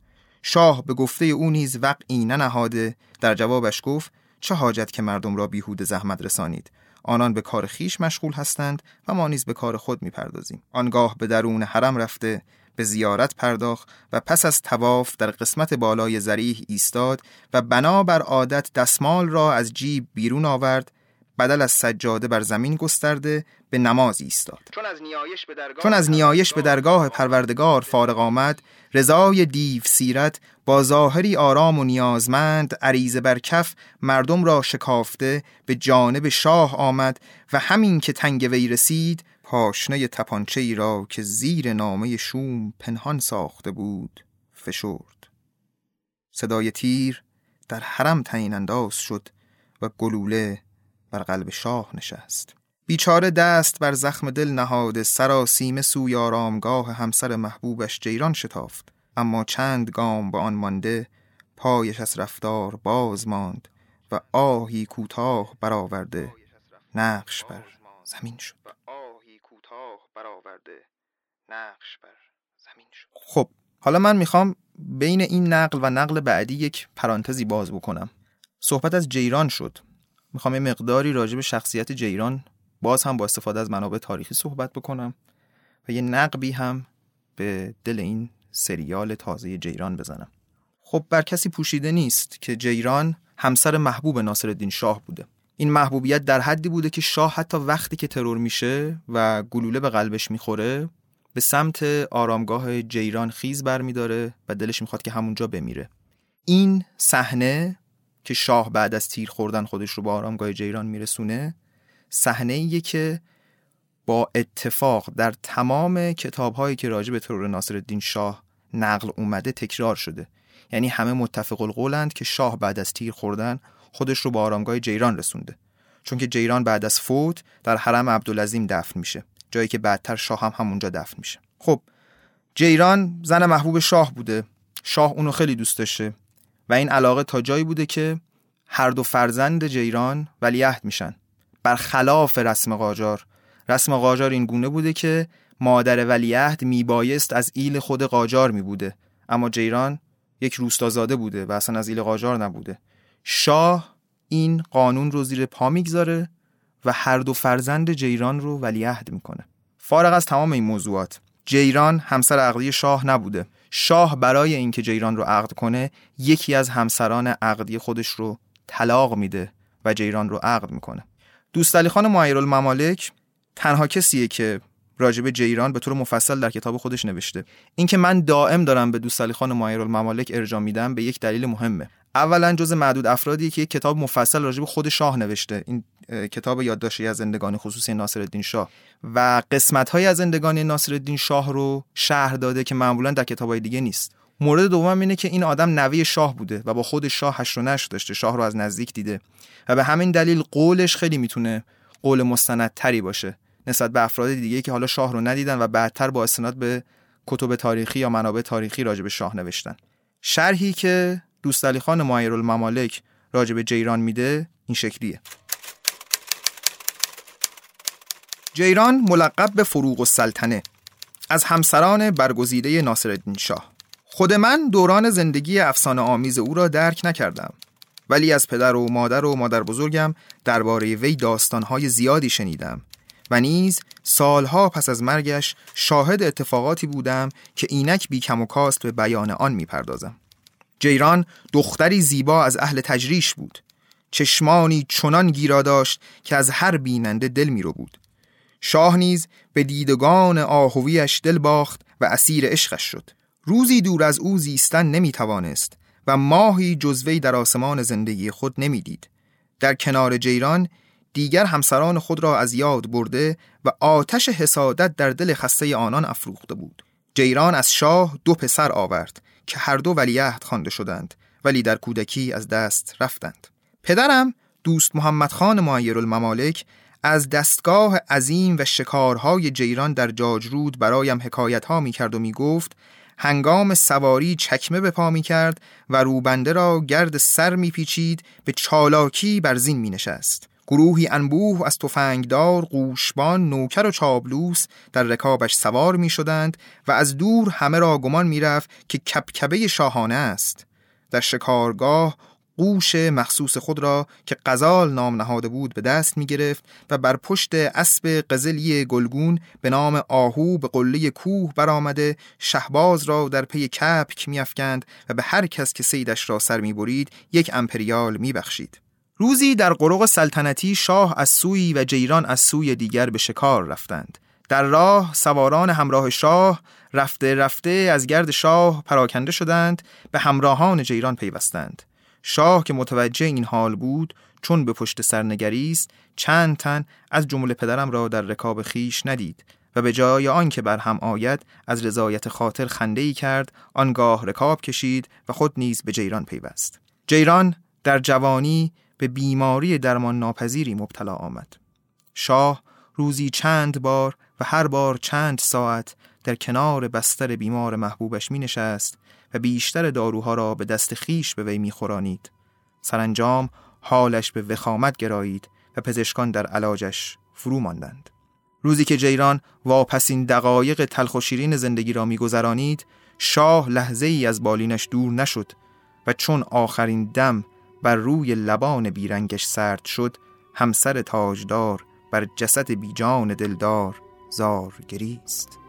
Speaker 2: شاه به گفته او نیز وقعی ننهاده در جوابش گفت چه حاجت که مردم را بیهود زحمت رسانید؟ آنان به کار خیش مشغول هستند و ما نیز به کار خود می‌پردازیم. آنگاه به درون حرم رفته به زیارت پرداخت و پس از تواف در قسمت بالای زریح ایستاد و بنا بر عادت دستمال را از جیب بیرون آورد بدل از سجاده بر زمین گسترده به نماز ایستاد.
Speaker 1: چون از نیایش به درگاه,
Speaker 2: چون از نیایش به درگاه پروردگار فارغ آمد رضای دیو سیرت با ظاهری آرام و نیازمند عریضه بر کف مردم را شکافته به جانب شاه آمد و همین که تنگ وی رسید پاشنه تپانچه ای را که زیر نامه شوم پنهان ساخته بود فشرد. صدای تیر در حرم تعیین انداز شد و گلوله بر قلب شاه نشست. بیچاره دست بر زخم دل نهاده سراسیمه سوی آرامگاه همسر محبوبش جیران شتافت. اما چند گام به آن مانده پایش از رفتار باز ماند و آهی کوتاه برآورده. نقش بر زمین شد. نقش بر زمین شد. خب حالا من می‌خوام بین این نقل و نقل بعدی یک پرانتزی باز بکنم. صحبت از جیران شد. می‌خوام یه مقداری راجع به شخصیت جیران باز هم با استفاده از منابع تاریخی صحبت بکنم و یه نقبی هم به دل این سریال تازه جیران بزنم. خب بر کسی پوشیده نیست که جیران همسر محبوب ناصرالدین شاه بوده. این محبوبیت در حدی بوده که شاه حتی وقتی که ترور میشه و گلوله به قلبش می‌خوره به سمت آرامگاه جیران خیز برمیداره و دلش می‌خواد که همونجا بمیره. این صحنه که شاه بعد از تیر خوردن خودش رو به آرامگاه جیران میرسونه صحنه ایه که با اتفاق در تمام کتاب هایی که راجع به ترور ناصرالدین شاه نقل اومده تکرار شده. یعنی همه متفق القولند که شاه بعد از تیر خوردن خودش رو به آرامگاه جیران رسونده. چون که جیران بعد از فوت در حرم عبدالعظیم دفن میشه. جایی که بعدتر شاه هم همونجا دفن میشه. خب جیران زن محبوب شاه بوده. شاه اونو خیلی دوست داشته. این علاقه تا جایی بوده که هر دو فرزند جیران ولیعهد میشن. برخلاف رسم قاجار. رسم قاجار این گونه بوده که مادر ولیعهد میبایست از ایل خود قاجار میبوده. اما جیران یک روستازاده بوده و اصلا از ایل قاجار نبوده. شاه این قانون رو زیر پا می‌گذاره و هر دو فرزند جیران رو ولیعهد می‌کنه. فارغ از تمام این موضوعات جیران همسر عقدی شاه نبوده. شاه برای اینکه جیران رو عقد کنه یکی از همسران عقدی خودش رو طلاق میده و جیران رو عقد می‌کنه. دوست علی خان الممالک تنها کسیه که راجب جیران به طور مفصل در کتاب خودش نوشته. اینکه من دائم دارم به دوست علی خان الممالک ارجاع میدم به یک دلیل مهمه. اولا جز معدود افرادی که کتاب مفصل راجع به خود شاه نوشته. این کتاب یادداشتی از زندگانی خصوصی ناصرالدین شاه. و قسمت های از زندگانی ناصرالدین شاه رو شهر داده که معمولا در کتاب های دیگه نیست. مورد دوم اینه که این آدم نوی شاه بوده و با خود شاه هشت و نشت داشته. شاه رو از نزدیک دیده. و به همین دلیل قولش خیلی می‌تونه قول مستندتری باشه. نسبت به افراد دیگه که حالا شاه رو ندیدن و بعدتر با استناد به کتب تاریخی یا منابع تاریخی راجع به شاه نوشتن. شرحی که دوست علی خان الممالک راجع به جیران میده این شکلیه. جیران ملقب به فروغ و سلطنه. از همسران برگزیده ناصرالدین شاه. خود من دوران زندگی افسانه آمیز او را درک نکردم. ولی از پدر و مادر و مادر بزرگم درباره وی داستانهای زیادی شنیدم و نیز سالها پس از مرگش شاهد اتفاقاتی بودم که اینک بی کم و کاست به بیان آن می‌پردازم. جیران دختری زیبا از اهل تجریش بود. چشمانی چنان گیرا داشت که از هر بیننده دل می رو بود. شاه نیز به دیدگان آهویش دل باخت و اسیر عشقش شد. روزی دور از او زیستن نمی توانست و ماهی جزوی در آسمان زندگی خود نمی‌دید. در کنار جیران دیگر همسران خود را از یاد برده و آتش حسادت در دل خسته آنان افروخته بود. جیران از شاه دو پسر آورد که هر دو ولیعهد خوانده شدند ولی در کودکی از دست رفتند. پدرم دوست محمد خان معیر الممالک از دستگاه عظیم و شکارهای جیران در جاجرود برایم حکایت ها می کرد و می گفت هنگام سواری چکمه به پا می کرد و روبنده را گرد سر می پیچید به چالاکی بر زین می نشست. گروهی انبوه از تفنگدار، قوشبان، نوکر و چابلوس در رکابش سوار می شدند و از دور همه را گمان می رفت که کپکبه شاهانه است. در شکارگاه قوش مخصوص خود را که قزال نام نهاده بود به دست می گرفت و بر پشت اسب قزلی گلگون به نام آهو به قله کوه برآمده شهباز را در پی کپک می افکند و به هر کس که سیدش را سر می برید یک امپریال می بخشید. روزی در قرق سلطنتی شاه از سوی و جیران از سوی دیگر به شکار رفتند. در راه سواران همراه شاه رفته رفته از گرد شاه پراکنده شدند به همراهان جیران پیوستند. شاه که متوجه این حال بود چون به پشت سر نگریست چند تن از جمله پدرم را در رکاب خیش ندید و به جای آنکه بر هم آید از رضایت خاطر خنده ای کرد آنگاه رکاب کشید و خود نیز به جیران پیوست جیران در جوانی به بیماری درمان ناپذیری مبتلا آمد. شاه روزی چند بار و هر بار چند ساعت در کنار بستر بیمار محبوبش می نشست و بیشتر داروها را به دست خیش به وی میخورانید. سرانجام حالش به وخامت گرایید و پزشکان در علاجش فرو ماندند. روزی که جیران واپسین دقایق تلخ و شیرین زندگی را میگذرانید شاه لحظه ای از بالینش دور نشد و چون آخرین دم بر روی لبان بیرنگش سرد شد همسر تاجدار بر جسد بیجان دلدار زار گریست.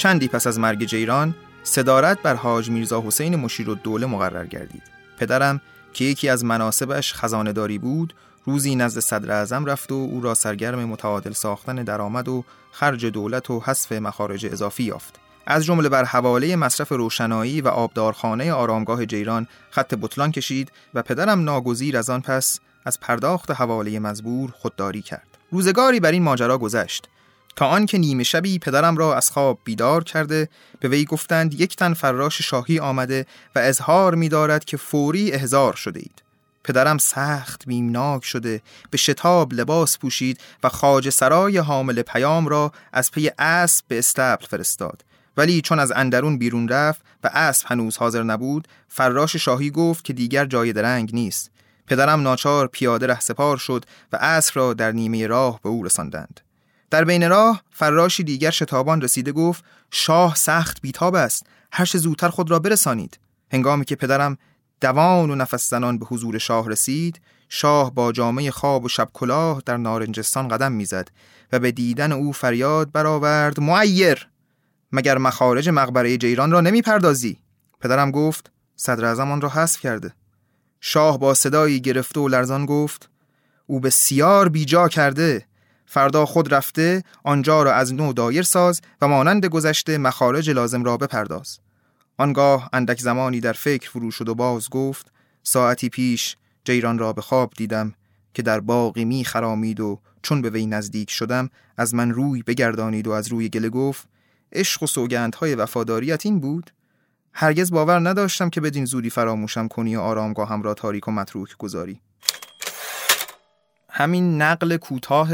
Speaker 2: چندی پس از مرگ جیران صدارت بر حاج میرزا حسین مشیر و دوله مقرر گردید. پدرم که یکی از مناسبش خزانه بود روزی نزد صدر اعظم رفت و او را سرگرم متعادل ساختن درآمد و خرج دولت و حذف مخارج اضافی یافت. از جمله بر حواله مصرف روشنایی و آبدارخانه آرامگاه جیران خط بطلان کشید و پدرم ناگزیر از آن پس از پرداخت حواله مزبور خودداری کرد. روزگاری بر این ماجرا گذشت. تا آنکه نیمه شبی پدرم را از خواب بیدار کرده به وی گفتند یک تن فراش شاهی آمده و اظهار می دارد که فوری احضار شده اید. پدرم سخت بیمناک شده به شتاب لباس پوشید و خاج سرای حامل پیام را از پی اسب به استبل فرستاد. ولی چون از اندرون بیرون رفت و اسب هنوز حاضر نبود فراش شاهی گفت که دیگر جای درنگ نیست. پدرم ناچار پیاده ره سپار شد و اسب را در نیمه راه به او رساندند. در بین راه فراشی دیگر شتابان رسیده گفت شاه سخت بیتاب است هر چه زودتر خود را برسانید. هنگامی که پدرم دوان و نفس زنان به حضور شاه رسید شاه با جامعه خواب و شب کلاه در نارنجستان قدم می‌زد و به دیدن او فریاد برآورد معیر مگر مخارج مقبره جیران را نمی پردازی؟ پدرم گفت صدر آن را حذف کرده. شاه با صدایی گرفته و لرزان گفت او بسیار بیجا کرده. فردا خود رفته آنجا را از نو دایر ساز و مانند گذشته مخارج لازم را بپرداز. آنگاه اندک زمانی در فکر فرو شد و باز گفت ساعتی پیش جیران را به خواب دیدم که در باقی می خرامید و چون به وی نزدیک شدم از من روی بگردانید و از روی گله گفت عشق و سوگندهای وفاداریت این بود؟ هرگز باور نداشتم که بدین زودی فراموشم کنی و آرامگاهم را تاریک و متروک گذاری. همین نقل کوتاه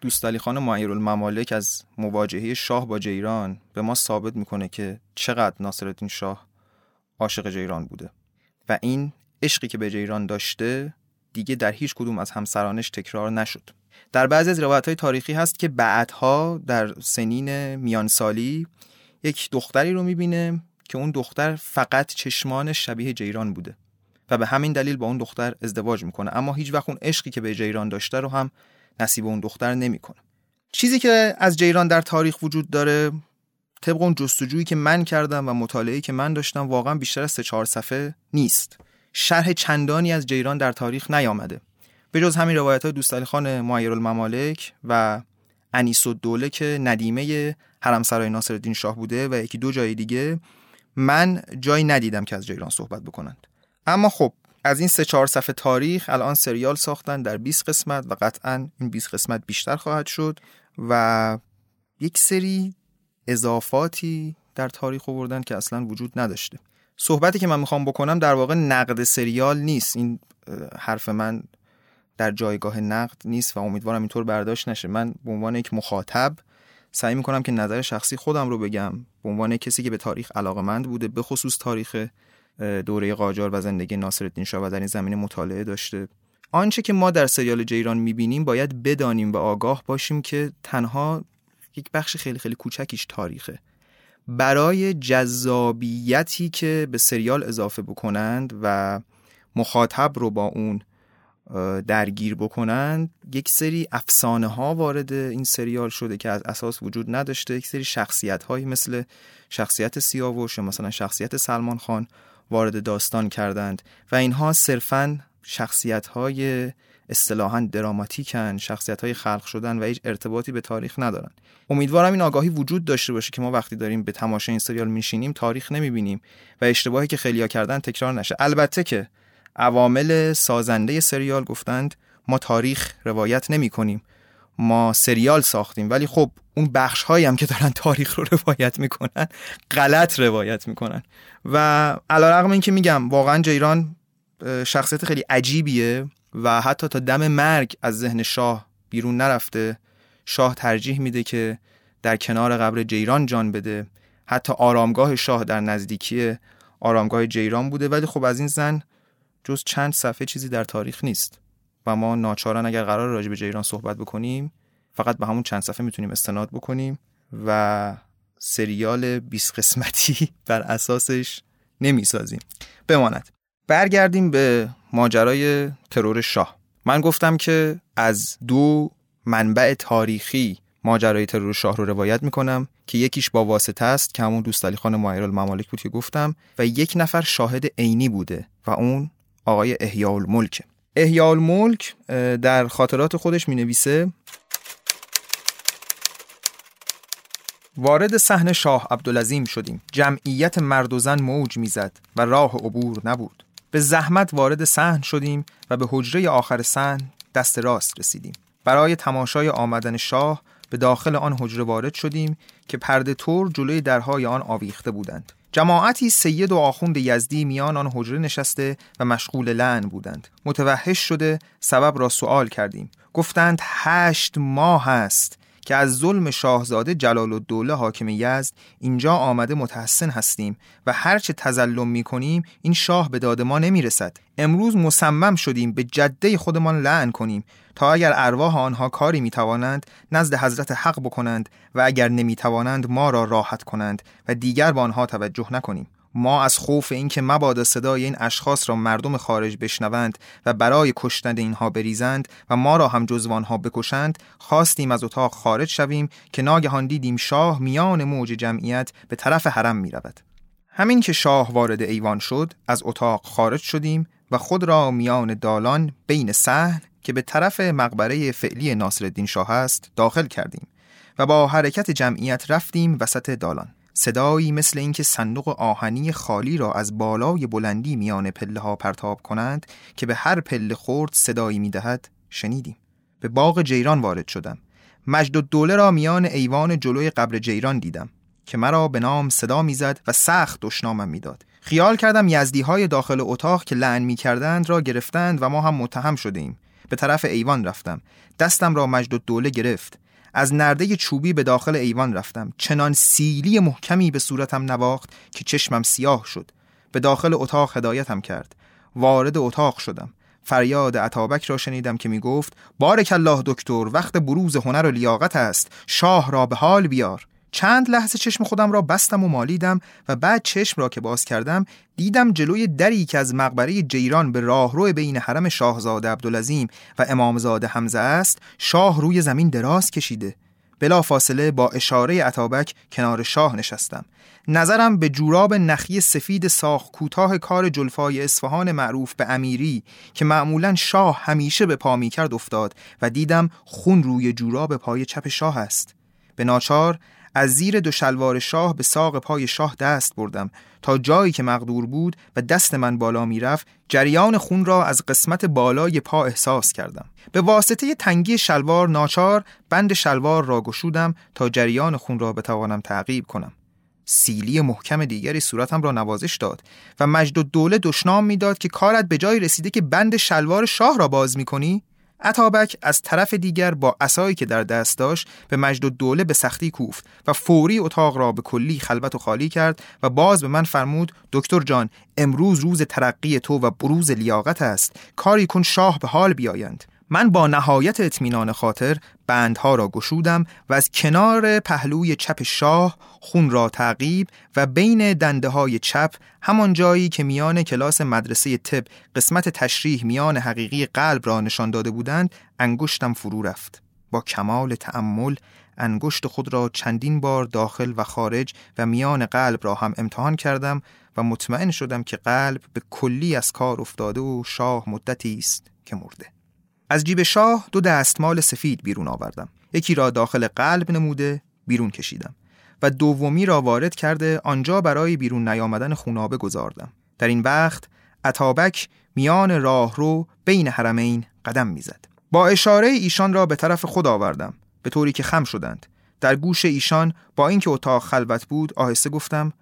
Speaker 2: دوستالی خان معیر الممالک از مواجهه شاه با جیران به ما ثابت می‌کنه که چقدر ناصرالدین شاه عاشق جیران بوده. و این عشقی که به جیران داشته دیگه در هیچ کدوم از همسرانش تکرار نشد. در بعضی از روایت های تاریخی هست که بعدها در سنین میانسالی یک دختری رو می‌بینه که اون دختر فقط چشمانش شبیه جیران بوده. و به همین دلیل با اون دختر ازدواج می‌کنه. اما هیچ وقت اون عشقی که به جیران داشته رو هم نصیب اون دختر نمی‌کنه. چیزی که از جیران در تاریخ وجود داره طبق اون جستجویی که من کردم و مطالعه‌ای که من داشتم واقعا بیشتر از سه چهار صفحه نیست. شرح چندانی از جیران در تاریخ نیامده. به جز همین روایت های دوستالی خان معیر و انیس الدوله که ندیمه حرم سرای ناصرالدین شاه بوده و یکی دو جای دیگه من جایی ندیدم که از جیران صحبت بکنند. اما خب از این سه چهار صفحه تاریخ الان سریال ساختن در 20 قسمت و قطعا این 20 قسمت بیشتر خواهد شد و یک سری اضافاتی در تاریخ آوردن که اصلا وجود نداشته. صحبتی که من می‌خوام بکنم در واقع نقد سریال نیست. این حرف من در جایگاه نقد نیست و امیدوارم اینطور برداشت نشه. من به عنوان یک مخاطب سعی می‌کنم که نظر شخصی خودم رو بگم. به عنوان کسی که به تاریخ علاقمند بوده به خصوص تاریخ دوره قاجار و زندگی ناصرالدین شاه و در این زمینه مطالعه داشته. آنچه که ما در سریال جیران می‌بینیم باید بدانیم و آگاه باشیم که تنها یک بخش خیلی خیلی کوچکیش تاریخه. برای جذابیتی که به سریال اضافه بکنند و مخاطب رو با اون درگیر بکنند یک سری افسانه ها وارد این سریال شده که از اساس وجود نداشته. یک سری شخصیت هایی مثل شخصیت سیاوش یا مثلا شخصیت سلمان خان وارد داستان کردند و اینها صرفا شخصیت های اصطلاحا دراماتیکن شخصیت های خلق شدن و هیچ ارتباطی به تاریخ ندارن. امیدوارم این آگاهی وجود داشته باشه که ما وقتی داریم به تماشای این سریال میشینیم تاریخ نمی‌بینیم و اشتباهی که خیلیا کردن تکرار نشه. البته که عوامل سازنده سریال گفتند ما تاریخ روایت نمی کنیم ما سریال ساختیم ولی خب اون بخش هایی هم که دارن تاریخ رو روایت می‌کنن غلط روایت می‌کنن. و علا رقم این که میگم واقعا جیران شخصیت خیلی عجیبیه و حتی تا دم مرگ از ذهن شاه بیرون نرفته. شاه ترجیح میده که در کنار قبر جیران جان بده. حتی آرامگاه شاه در نزدیکی آرامگاه جیران بوده ولی خب از این زن جز چند صفحه چیزی در تاریخ نیست. و ما ناچارن اگر قرار راجع به جیران صحبت بکنیم فقط به همون چند صفحه می‌تونیم استناد بکنیم و سریال 20 قسمتی بر اساسش نمی‌سازیم. بماند. برگردیم به ماجرای ترور شاه. من گفتم که از دو منبع تاریخی ماجرای ترور شاه رو روایت می‌کنم که یکیش با واسطه است که همون دوست علی خان ممالک بود که گفتم و یک نفر شاهد عینی بوده و اون آقای احیاء الملک احیاء الملک در خاطرات خودش می نویسه وارد صحنه شاه عبدالعظیم شدیم. جمعیت مرد و زن موج می‌زد و راه عبور نبود. به زحمت وارد صحن شدیم و به حجره آخر صحن دست راست رسیدیم. برای تماشای آمدن شاه به داخل آن حجره وارد شدیم که پرده تور جلوی درهای آن آویخته بودند. جماعتی سید و آخوند یزدی میان آن حجره نشسته و مشغول لعن بودند. متوحش شده سبب را سوال کردیم. گفتند هشت ماه است که از ظلم شاهزاده جلال الدوله حاکم یزد اینجا آمده متحسن هستیم و هرچه تظلم می کنیم این شاه به داد ما نمی رسد. امروز مصمم شدیم به جده خودمان لعن کنیم تا اگر ارواح آنها کاری می توانند نزد حضرت حق بکنند و اگر نمی توانند ما را راحت کنند و دیگر با آنها توجه نکنیم ما از خوف اینکه مبادا صدای این اشخاص را مردم خارج بشنوند و برای کشتن اینها بریزند و ما را هم جزوانها بکشند خواستیم از اتاق خارج شویم که ناگهان دیدیم شاه میان موج جمعیت به طرف حرم می رود. همین که شاه وارد ایوان شد از اتاق خارج شدیم و خود را میان دالان بین صحن که به طرف مقبره فعلی ناصرالدین شاه است داخل کردیم و با حرکت جمعیت رفتیم وسط دالان صدایی مثل اینکه صندوق آهنی خالی را از بالای بلندی میان پله ها پرتاب کنند که به هر پله خورد صدایی می‌دهد شنیدیم. به باغ جیران وارد شدم. مجد دوله را میان ایوان جلوی قبر جیران دیدم که مرا به نام صدا می‌زد و سخت دشنامم می‌داد. خیال کردم یزدی های داخل اتاق که لعن می کردند را گرفتند و ما هم متهم شده ایم. به طرف ایوان رفتم. دستم را مجد دوله گرفت. از نرده چوبی به داخل ایوان رفتم. چنان سیلی محکمی به صورتم نواخت که چشمم سیاه شد. به داخل اتاق هدایتم کرد. وارد اتاق شدم. فریاد عطابک را شنیدم که می گفت بارک الله دکتر وقت بروز هنر و لیاقت است. شاه را به حال بیار. چند لحظه چشم خودم را بستم و مالیدم و بعد چشم را که باز کردم دیدم جلوی دری که از مقبره جیران به راهرو بین حرم شاهزاده عبدالعظیم و امامزاده حمزه است شاه روی زمین دراز کشیده. بلا فاصله با اشاره عطابک کنار شاه نشستم. نظرم به جوراب نخی سفید ساخ کوتاه کار جلفای اصفهان معروف به امیری که معمولا شاه همیشه به پا می کرد افتاد و دیدم خون روی جوراب پای چپ شاه است. به ناچار از زیر دو شلوار شاه به ساق پای شاه دست بردم تا جایی که مقدور بود و دست من بالا می‌رفت جریان خون را از قسمت بالای پا احساس کردم. به واسطه تنگی شلوار ناچار بند شلوار را گشودم تا جریان خون را بتوانم تعقیب کنم. سیلی محکم دیگری صورتم را نوازش داد و مجد و دوله دشنام می‌داد که کارت به جای رسیده که بند شلوار شاه را باز می‌کنی؟ عطابک از طرف دیگر با اسایی که در دست داشت به مجد و دوله به سختی کوفت و فوری اتاق را به کلی خلوت و خالی کرد و باز به من فرمود دکتر جان امروز روز ترقی تو و بروز لیاقت است. کاری کن شاه به حال بیایند. من با نهایت اطمینان خاطر بندها را گشودم و از کنار پهلوی چپ شاه خون را تعقیب و بین دنده های چپ همان جایی که میان کلاس مدرسه طب قسمت تشریح میان حقیقی قلب را نشان داده بودند انگشتم فرو رفت. با کمال تأمل انگشت خود را چندین بار داخل و خارج و میان قلب را هم امتحان کردم و مطمئن شدم که قلب به کلی از کار افتاده و شاه مدتی است که مرده. از جیب شاه دو دستمال سفید بیرون آوردم. یکی را داخل قلب نموده بیرون کشیدم و دومی را وارد کرده آنجا برای بیرون نیامدن خونابه گذاردم. در این وقت عطابک میان راهرو بین حرمین قدم می‌زد. با اشاره ایشان را به طرف خود آوردم. به طوری که خم شدند. در گوش ایشان با اینکه اتاق خلوت بود آهسته گفتم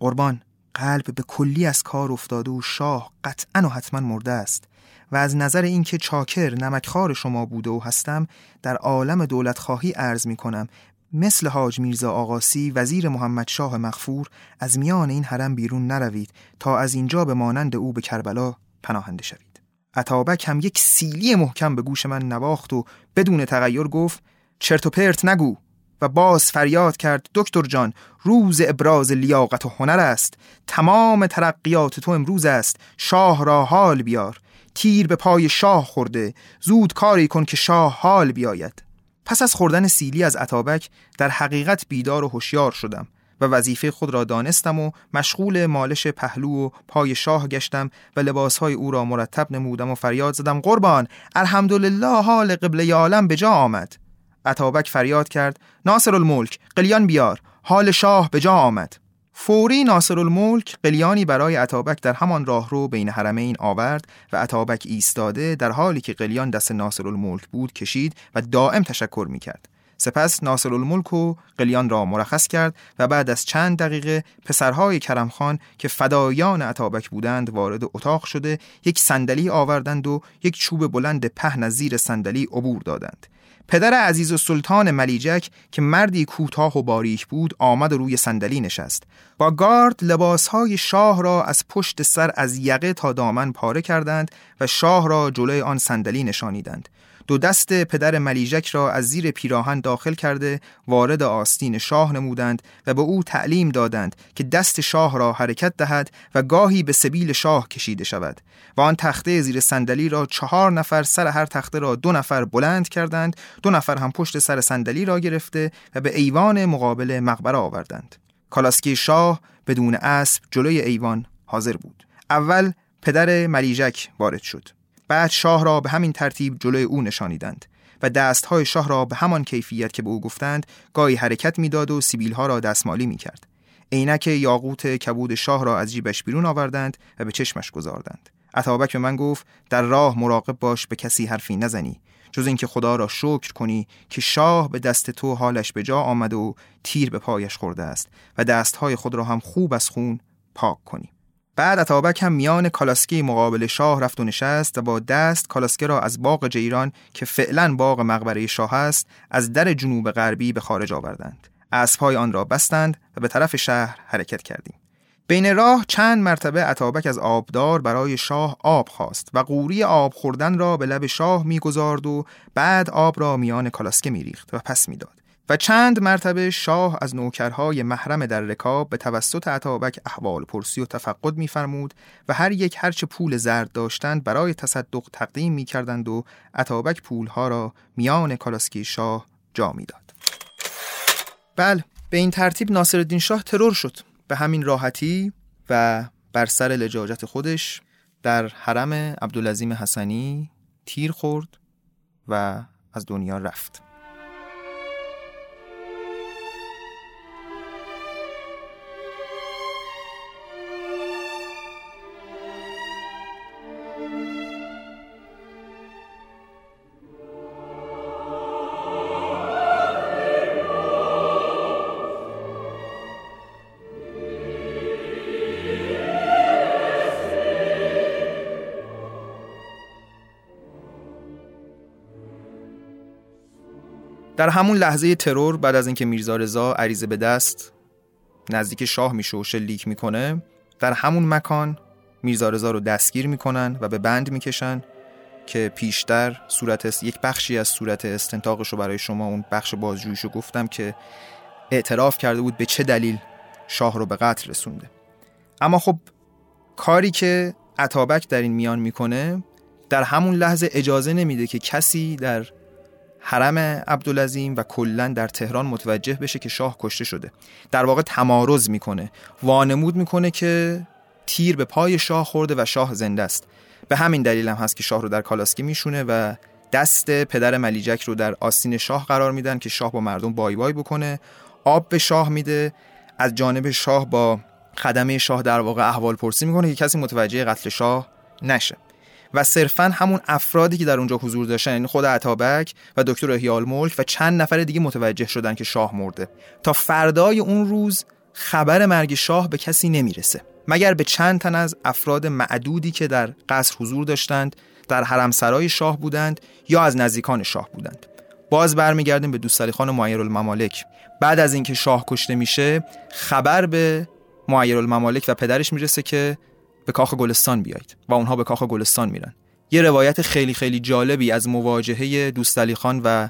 Speaker 2: قربان قلب به کلی از کار افتاده و شاه قطعا و حتما مرده است. و از نظر اینکه چاکر نمکخوار شما بوده و هستم در عالم دولت خواهی عرض می کنم مثل حاج میرزا آقاسی وزیر محمد شاه مغفور از میان این حرم بیرون نروید تا از اینجا به مانند او به کربلا پناهنده شوید. عطابک هم یک سیلی محکم به گوش من نواخت و بدون تغییر گفت چرت و پرت نگو و باز فریاد کرد دکتر جان روز ابراز لیاقت و هنر است. تمام ترقیات تو امروز است. شاه را حال بیار. تیر به پای شاه خورده. زود کاری کن که شاه حال بیاید. پس از خوردن سیلی از عطابک در حقیقت بیدار و هوشیار شدم و وظیفه خود را دانستم و مشغول مالش پهلو و پای شاه گشتم و لباسهای او را مرتب نمودم و فریاد زدم قربان الحمدلله حال قبله عالم به جا آمد. عطابک فریاد کرد ناصر الملک قلیان بیار حال شاه به جا آمد. فوری ناصر الملک قلیانی برای عطابک در همان راهرو بین حرمین آورد و عطابک ایستاده در حالی که قلیان دست ناصر الملک بود کشید و دائم تشکر می کرد. سپس ناصر الملک و قلیان را مرخص کرد و بعد از چند دقیقه پسرهای کرمخان که فدایان عطابک بودند وارد اتاق شده یک صندلی آوردند و یک چوب بلند پهن از زیر صندلی عبور دادند پدر عزیز و سلطان ملیجک که مردی کوتاه و باریک بود آمد و روی صندلی نشست با گارد لباسهای شاه را از پشت سر از یقه تا دامن پاره کردند و شاه را جلوی آن صندلی نشانیدند. دو دست پدر ملیجک را از زیر پیراهن داخل کرده وارد آستین شاه نمودند و به او تعلیم دادند که دست شاه را حرکت دهد و گاهی به سبیل شاه کشیده شود. و آن تخته زیر صندلی را چهار نفر سر هر تخته را دو نفر بلند کردند دو نفر هم پشت سر صندلی را گرفته و به ایوان مقابل مقبره آوردند. کالاسکی شاه بدون اسب جلوی ایوان حاضر بود. اول پدر ملیجک وارد شد. بعد شاه را به همین ترتیب جلوی او نشانیدند و دستهای شاه را به همان کیفیت که به او گفتند گاهی حرکت می‌داد و سیبیلها را دستمالی می‌کرد. عینک یاقوت کبود شاه را از جیبش بیرون آوردند و به چشمش گذاردند. عطابک به من گفت در راه مراقب باش به کسی حرفی نزنی. جز اینکه خدا را شکر کنی که شاه به دست تو حالش به جا آمده و تیر به پایش خورده است و دستهای خود را هم خوب از خون پاک کنی. بعد اتابک هم میان کالاسکی مقابل شاه رفت و نشست و با دست کالاسکه را از باغ جیران که فعلا باغ مقبره شاه است از در جنوب غربی به خارج آوردند. اسبهای آن را بستند و به طرف شهر حرکت کردیم. بین راه چند مرتبه عطابک از آبدار برای شاه آب خواست و قوری آب خوردن را به لب شاه می‌گذارد و بعد آب را میان کالاسکه میریخت و پس می‌داد و چند مرتبه شاه از نوکرهای محرم در رکاب به توسط عطابک احوال پرسی و تفقد میفرمود و هر یک هرچه پول زرد داشتند برای تصدق تقدیم می‌کردند و عطابک پولها را میان کالاسکی شاه جا می‌داد. بله به این ترتیب ناصرالدین شاه ترور شد به همین راحتی و بر سر لجاجت خودش در حرم عبدالعظیم حسنی تیر خورد و از دنیا رفت. در همون لحظه ترور بعد از اینکه میرزا رضا عریضه به دست نزدیک شاه میشه و شلیک می‌کنه در همون مکان میرزا رضا رو دستگیر می‌کنن و به بند می‌کشن که پیشتر صورت یک بخشی از صورت استنتاقش رو برای شما اون بخش بازجویش رو گفتم که اعتراف کرده بود به چه دلیل شاه رو به قتل رسونده. اما خب کاری که عطابک در این میان می‌کنه در همون لحظه اجازه نمیده که کسی در حرم عبدالعظیم و کلا در تهران متوجه بشه که شاه کشته شده. در واقع تمارز می‌کنه. وانمود می‌کنه که تیر به پای شاه خورده و شاه زنده است. به همین دلیل هم هست که شاه رو در کالاسکی میشونه و دست پدر ملیجک رو در آستین شاه قرار میدن که شاه با مردم بای بای بکنه. آب به شاه میده. از جانب شاه با خدمه شاه در واقع احوال پرسی می‌کنه که کسی متوجه قتل شاه نشه. و صرفا همون افرادی که در اونجا حضور داشتن یعنی خود عطابک و دکتر احیال ملک و چند نفر دیگه متوجه شدن که شاه مرده. تا فردای اون روز خبر مرگ شاه به کسی نمی‌رسه. مگر به چند تن از افراد معدودی که در قصر حضور داشتند در حرمسرای شاه بودند یا از نزدیکان شاه بودند. باز برمیگردیم به دوستعلی خان معیر الممالک. بعد از اینکه شاه کشته میشه خبر به معیر الممالک و پدرش می‌رسه که به کاخ گلستان بیایید و اونها به کاخ گلستان میرن. یه روایت خیلی خیلی جالبی از مواجهه دوستعلی خان و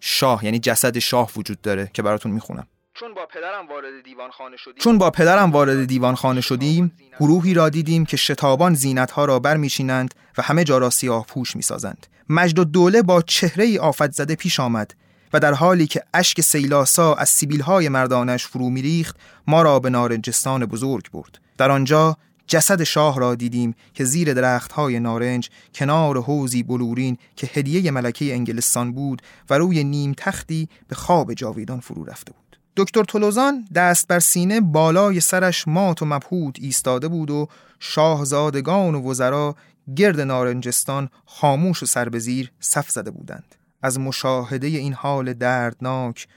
Speaker 2: شاه یعنی جسد شاه وجود داره که براتون می‌خونم.
Speaker 1: چون با پدرم وارد دیوان خانه شدیم.
Speaker 2: چون با پدرم وارد دیوان خانه شدیم گروهی را دیدیم که شتابان زینت ها را برمیچینند و همه جا را سیاه پوش می‌سازند. مجد و دوله با چهره ای آفت زده پیش آمد و در حالی که اشک سیلاسا از سیبیل های مردانش فرو میریخت ما را به نارنجستان بزرگ برد. در آنجا جسد شاه را دیدیم که زیر درختهای نارنج کنار حوزی بلورین که هدیه ملکه انگلستان بود و روی نیم تختی به خواب جاویدان فرو رفته بود. دکتر تولوزان دست بر سینه بالای سرش مات و مبهوت ایستاده بود و شاهزادگان و وزرا گرد نارنجستان خاموش و سر به زیر صف زده بودند. از مشاهده این حال دردناک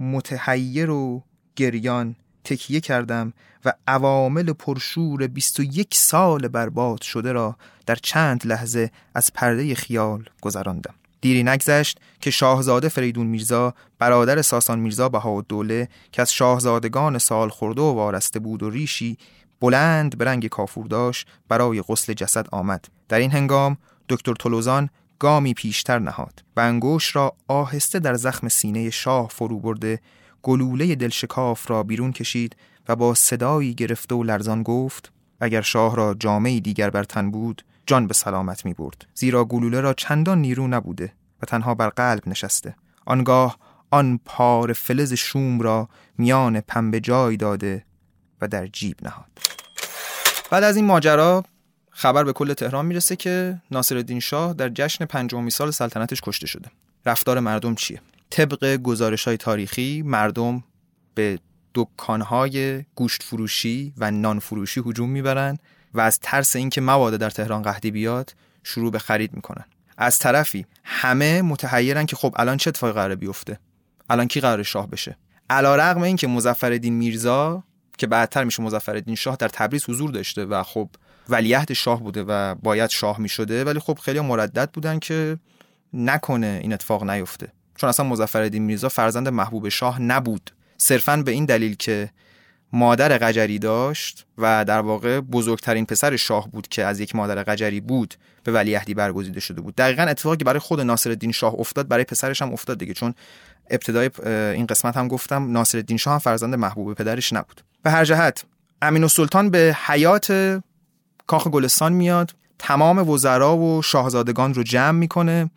Speaker 2: متحیر و گریان تکیه کردم و عوامل پرشور 21 سال برباد شده را در چند لحظه از پرده خیال گذراندم. دیری نگذشت که شاهزاده فریدون میرزا برادر ساسان میرزا دوله که از شاهزادگان سال خورده و وارسته بود و ریشی بلند به رنگ کافور داشت برای غسل جسد آمد در این هنگام دکتر تولوزان گامی پیشتر نهاد و انگوش را آهسته در زخم سینه شاه فرو برده گلوله دلشکاف را بیرون کشید و با صدایی گرفته و لرزان گفت اگر شاه را جامعی دیگر بر تن بود جان به سلامت می برد. زیرا گلوله را چندان نیرو نبوده و تنها بر قلب نشسته. آنگاه آن پار فلز شوم را میان پنبه جای داده و در جیب نهاد. بعد از این ماجرا خبر به کل تهران می‌رسه که ناصرالدین شاه در جشن پنجمین سال سلطنتش کشته شده. رفتار مردم چیه؟ طبق گزارش های تاریخی مردم به دکانهای گوشت فروشی و نان فروشی هجوم می‌برن و از ترس اینکه مواد در تهران قحطی بیاد شروع به خرید می‌کنن. از طرفی همه متحیرن که خب الان چه اتفاقی قراره بیفته؟ الان کی قرار شاه بشه؟ علا رغم این که مزفردین میرزا که بعدتر میشه مزفردین شاه در تبریز حضور داشته و خب ولیعهد شاه بوده و باید شاه می‌شده ولی خب خیلی مردد بودن که نکنه این اتفاق نیفته. چون اصلا مزفردین میرزا فرزند محبوب شاه نبود. صرفا به این دلیل که مادر قجری داشت و در واقع بزرگترین پسر شاه بود که از یک مادر قجری بود به ولیعهدی برگزیده شده بود. دقیقا اتفاقی که برای خود ناصرالدین شاه افتاد برای پسرش هم افتاد دیگه چون ابتدای این قسمت هم گفتم ناصرالدین شاه هم فرزند محبوب پدرش نبود. به هر جهت امین السلطان به حیات کاخ گلستان میاد تمام وزرا و شاهزادگان رو جمع می‌کنه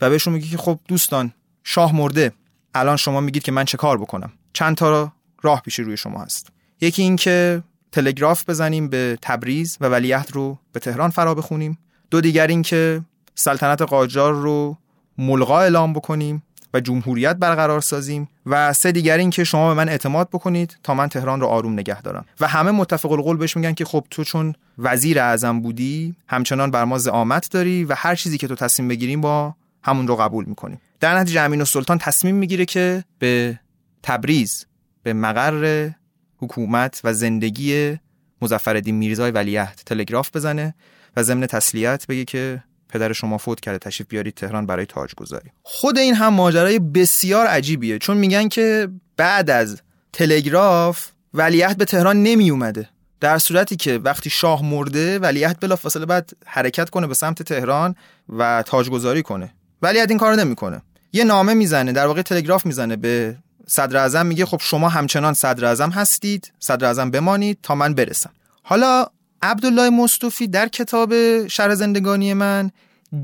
Speaker 2: و بهشون میگه که خب دوستان شاه مرده. الان شما میگید که من چه کار بکنم؟ چند تا راه پیش روی شما هست. یکی این که تلگراف بزنیم به تبریز و ولیعهد رو به تهران فرا بخونیم. دو دیگر این که سلطنت قاجار رو ملغا اعلام بکنیم و جمهوریت برقرار سازیم. و سه دیگر این که شما به من اعتماد بکنید تا من تهران رو آروم نگه دارم. و همه متفق القول بهش میگن که خب تو چون وزیر اعظم بودی همچنان بر ما زعامت داری و هر چیزی که تو تصمیم بگیریم با همون رو قبول می‌کنیم. در نتیجه امین السلطان تصمیم می‌گیره که به تبریز به مقر حکومت و زندگی مظفرالدین میرزای ولیعهد تلگراف بزنه و ضمن تسلیت بگه که پدر شما فوت کرده تشریف بیارید تهران برای تاج گذاری خود این هم ماجرای بسیار عجیبیه چون میگن که بعد از تلگراف ولیعهد به تهران نمی اومده در صورتی که وقتی شاه مرده ولیعهد بلافاصله بعد حرکت کنه به سمت تهران و تاجگذاری کنه. ولیعهد این کارو نمی‌کنه. یه نامه می‌زنه در واقع تلگراف می‌زنه به صدر اعظم میگه خب شما همچنان صدر اعظم هستید صدر اعظم بمانید تا من برسم. حالا عبدالله مصطفی در کتاب شرح زندگانی من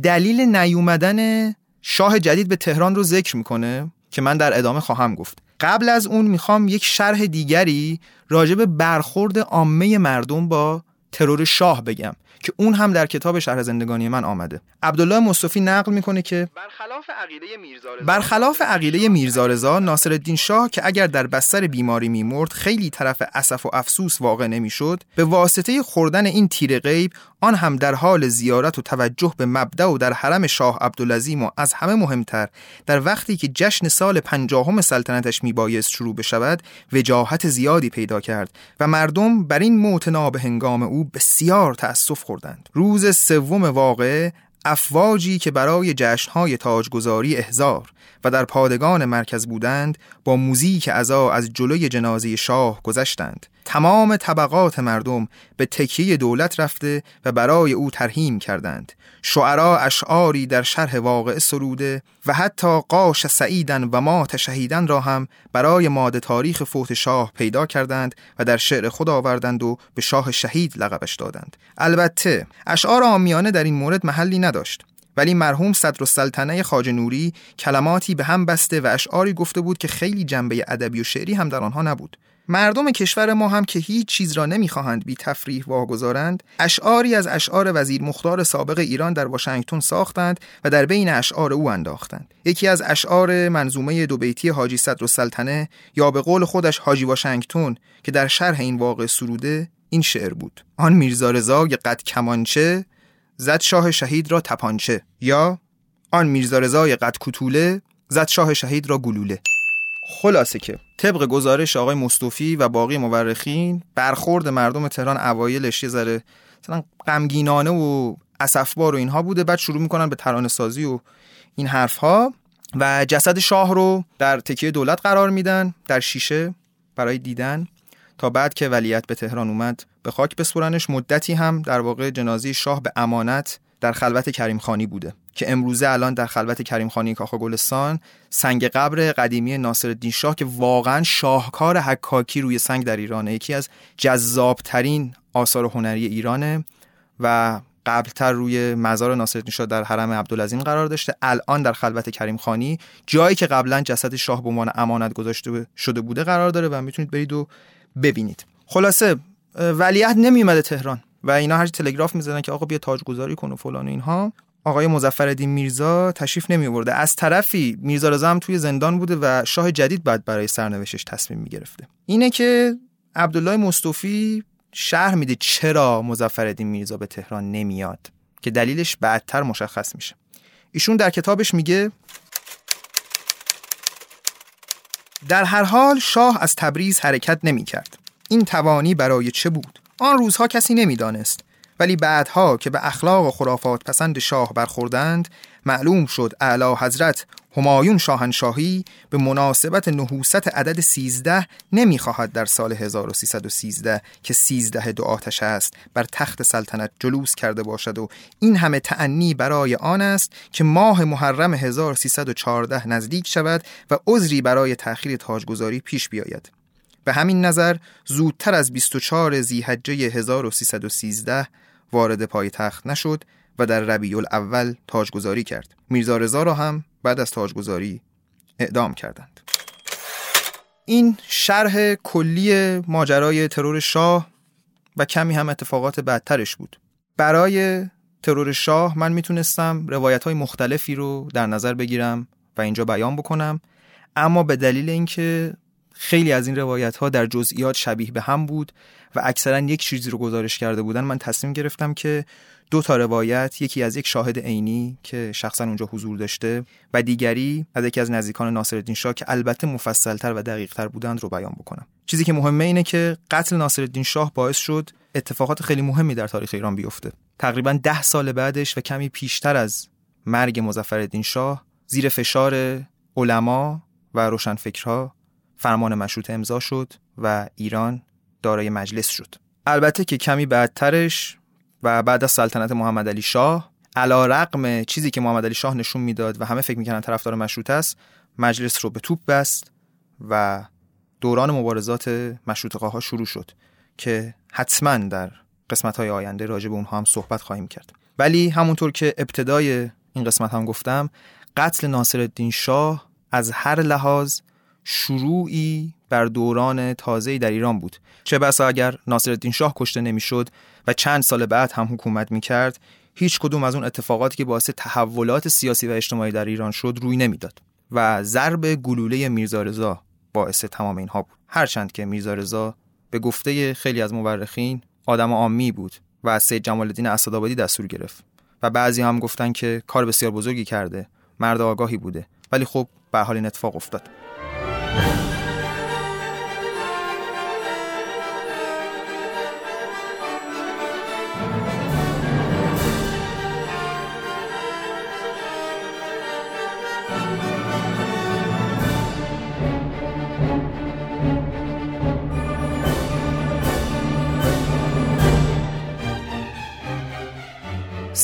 Speaker 2: دلیل نیومدن شاه جدید به تهران رو ذکر می‌کنه که من در ادامه خواهم گفت. قبل از اون می‌خوام یک شرح دیگری راجع به برخورد عامه مردم با ترور شاه بگم. که اون هم در کتاب شهر زندگانی من آمده. عبدالله مصطفی نقل می‌کنه که
Speaker 1: برخلاف عقیده میرزا
Speaker 2: برخلاف عقیده میرزا رضا ناصرالدین شاه که اگر در بستر بیماری میمرد خیلی طرف اسف و افسوس واقع نمی‌شد به واسطه خوردن این تیر غیب آن هم در حال زیارت و توجه به مبدع و در حرم شاه عبدالعظیم و از همه مهمتر در وقتی که جشن سال پنجاهم سلطنتش میبایست شروع بشود وجاهت زیادی پیدا کرد و مردم بر این موت به هنگام او بسیار تأسف خوردند روز سوم واقع افواجی که برای جشنهای تاجگذاری احزار و در پادگان مرکز بودند با موزیک ازا از جلوی جنازه شاه گذشتند. تمام طبقات مردم به تکیه دولت رفته و برای او ترهیم کردند. شعرا اشعاری در شرح واقع سروده و حتی قاش سعیدن و مات شهیدن را هم برای ماد تاریخ فوت شاه پیدا کردند و در شعر خود آوردند و به شاه شهید لقبش دادند. البته اشعار آمیانه در این مورد محلی نداشت. ولی مرحوم صدر السلطنه خاج نوری کلماتی به هم بسته و اشعاری گفته بود که خیلی جنبه ادبی و شعری هم در آنها نبود. مردم کشور ما هم که هیچ چیز را نمی‌خواهند بی تفریح واگذارند اشعاری از اشعار وزیر مختار سابق ایران در واشنگتن ساختند و در بین اشعار او انداختند. یکی از اشعار منظومه دو بیتی حاجی صدر السلطنه یا به قول خودش حاجی واشنگتن که در شرح این واقع سروده این شعر بود. آن میرزا رضا قد کمانچه زد شاه شهید را تپانچه. یا آن میرزا رضای قد کتوله زد شاه شهید را گلوله. خلاصه که طبق گزارش آقای مصطفی و باقی مورخین برخورد مردم تهران اوایلش یه ذره مثلا غمگینانه و اسفبار و اینها بوده. بعد شروع می‌کنن به ترانه سازی و این حرف ها و جسد شاه رو در تکیه دولت قرار میدن در شیشه برای دیدن. بعد که ولیت به تهران اومد به خاک بسپرنش مدتی هم در واقع جنازه شاه به امانت در خلوت کریم خانی بوده که امروزه الان در خلوت کریم خانی کاخ گلستان سنگ قبر قدیمی ناصرالدین شاه که واقعا شاهکار حکاکی روی سنگ در ایرانه یکی از جذابترین آثار هنری ایرانه و قبلتر روی مزار ناصرالدین شاه در حرم عبدالعظیم قرار داشته الان در خلوت کریم خانی جایی که قبلا جسد شاه به عنوان امانت گذاشته شده بوده قرار داره و می‌تونید برید و ببینید. خلاصه ولیعهد نمیومده تهران و اینا هر تلگراف می‌زدن که آقا بیا تاجگذاری کن و فلان و اینها. آقای مظفرالدین میرزا تشریف نمی آورده از طرفی میرزا رضا هم توی زندان بوده و شاه جدید بعد برای سرنوشتش تصمیم می‌گرفته. اینه که عبدالله مصطفی شهر میده چرا مظفرالدین میرزا به تهران نمیاد که دلیلش بعدتر مشخص میشه. ایشون در کتابش میگه در هر حال شاه از تبریز حرکت نمی کرد. این توانی برای چه بود؟ آن روزها کسی نمی‌دانست ولی بعدها که به اخلاق و خرافات پسند شاه برخوردند معلوم شد اعلی حضرت همایون شاهنشاهی به مناسبت نحوست عدد 13 نمی‌خواهد در سال 1313 که 13 دو آتش است بر تخت سلطنت جلوس کرده باشد و این همه تعنی برای آن است که ماه محرم 1314 نزدیک شود و عذری برای تأخیر تاجگذاری پیش بیاید. به همین نظر زودتر از 24 زیحجه 1313 وارد پای تخت نشد و در ربیع الاول تاجگذاری کرد. میرزا رضا را هم بعد از تاجگذاری اعدام کردند. این شرح کلی ماجرای ترور شاه و کمی هم اتفاقات بدترش بود. برای ترور شاه من می‌تونستم روایت های مختلفی رو در نظر بگیرم و اینجا بیان بکنم اما به دلیل اینکه خیلی از این روایت ها در جزئیات شبیه به هم بود و اکثرا یک چیزی رو گزارش کرده بودن. من تصمیم گرفتم که دو تا روایت یکی از یک شاهد عینی که شخصا اونجا حضور داشته و دیگری از یکی از نزدیکان ناصرالدین شاه که البته مفصلتر و دقیقتر بودند رو بیان بکنم. چیزی که مهمه اینه که قتل ناصرالدین شاه باعث شد اتفاقات خیلی مهمی در تاریخ ایران بیفته. تقریبا ده سال بعدش و کمی پیشتر از مرگ مظفرالدین شاه زیر فشار علما و روشنفکرها فرمان مشروط امضا شد و ایران دارای مجلس شد. البته که کمی بعدترش و بعد از سلطنت محمد علی شاه علا رقم چیزی که محمد علی شاه نشون می‌داد و همه فکر می‌کنن طرفدار مشروط است مجلس رو به توپ بست و دوران مبارزات مشروطه ها شروع شد که حتما در قسمت های آینده راجع به اونها هم صحبت خواهیم کرد. ولی همونطور که ابتدای این قسمت هم گفتم قتل ناصر الدین شاه از هر لحاظ شروعی بر دوران تازه‌ای در ایران بود. چه بسا اگر ناصرالدین شاه کشته نمی‌شد و چند سال بعد هم حکومت می‌کرد هیچ کدوم از اون اتفاقاتی که باعث تحولات سیاسی و اجتماعی در ایران شد روی نمی‌داد و ضرب گلوله میرزا رضا باعث تمام اینها بود. هرچند که میرزا رضا به گفته خیلی از مورخین آدم عامی بود و از سید جمال الدین اسدآبادی دستور گرفت و بعضی هم گفتن که کار بسیار بزرگی کرده مرد آگاهی بوده ولی خب به حال این اتفاق افتاد.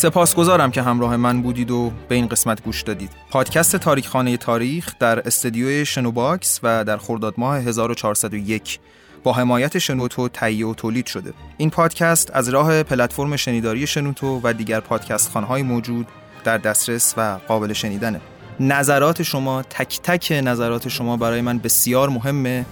Speaker 2: سپاسگزارم که همراه من بودید و به این قسمت گوش دادید. پادکست تاریخ خانه تاریخ در استدیوی شنوباکس و در خرداد ماه 1401 با حمایت شنوتو تهیه و تولید شده. این پادکست از راه پلتفرم شنیداری شنوتو و دیگر پادکست خانهای موجود در دسترس و قابل شنیدنه. نظرات شما تک تک نظرات شما برای من بسیار مهمه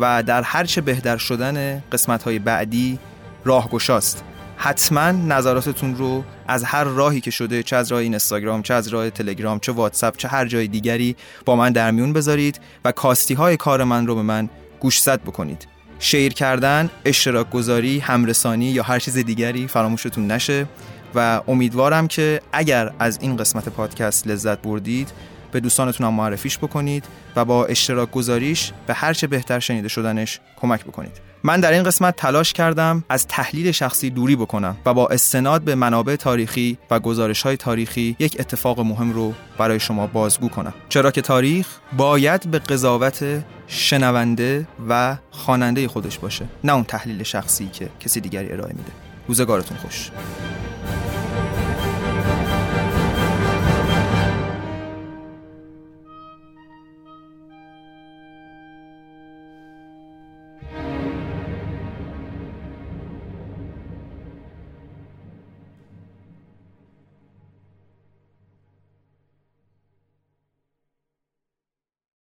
Speaker 2: و در هرچه بهتر شدن قسمت های بعدی راهگشاست. حتما نظراتتون رو از هر راهی که شده چه از راه اینستاگرام چه از راه تلگرام چه واتساپ چه هر جای دیگری با من در میون بذارید و کاستی های کار من رو به من گوشزد بکنید. شیر کردن اشتراک گذاری همرسانی یا هر چیز دیگری فراموشتون نشه و امیدوارم که اگر از این قسمت پادکست لذت بردید به دوستانتون هم معرفیش بکنید و با اشتراک گذاریش به هر چه بهتر شنیده شدنش کمک بکنید. من در این قسمت تلاش کردم از تحلیل شخصی دوری بکنم و با استناد به منابع تاریخی و گزارش های تاریخی یک اتفاق مهم رو برای شما بازگو کنم. چرا که تاریخ باید به قضاوت شنونده و خواننده خودش باشه نه اون تحلیل شخصی که کسی دیگری ارائه میده. روزگارتون خوش.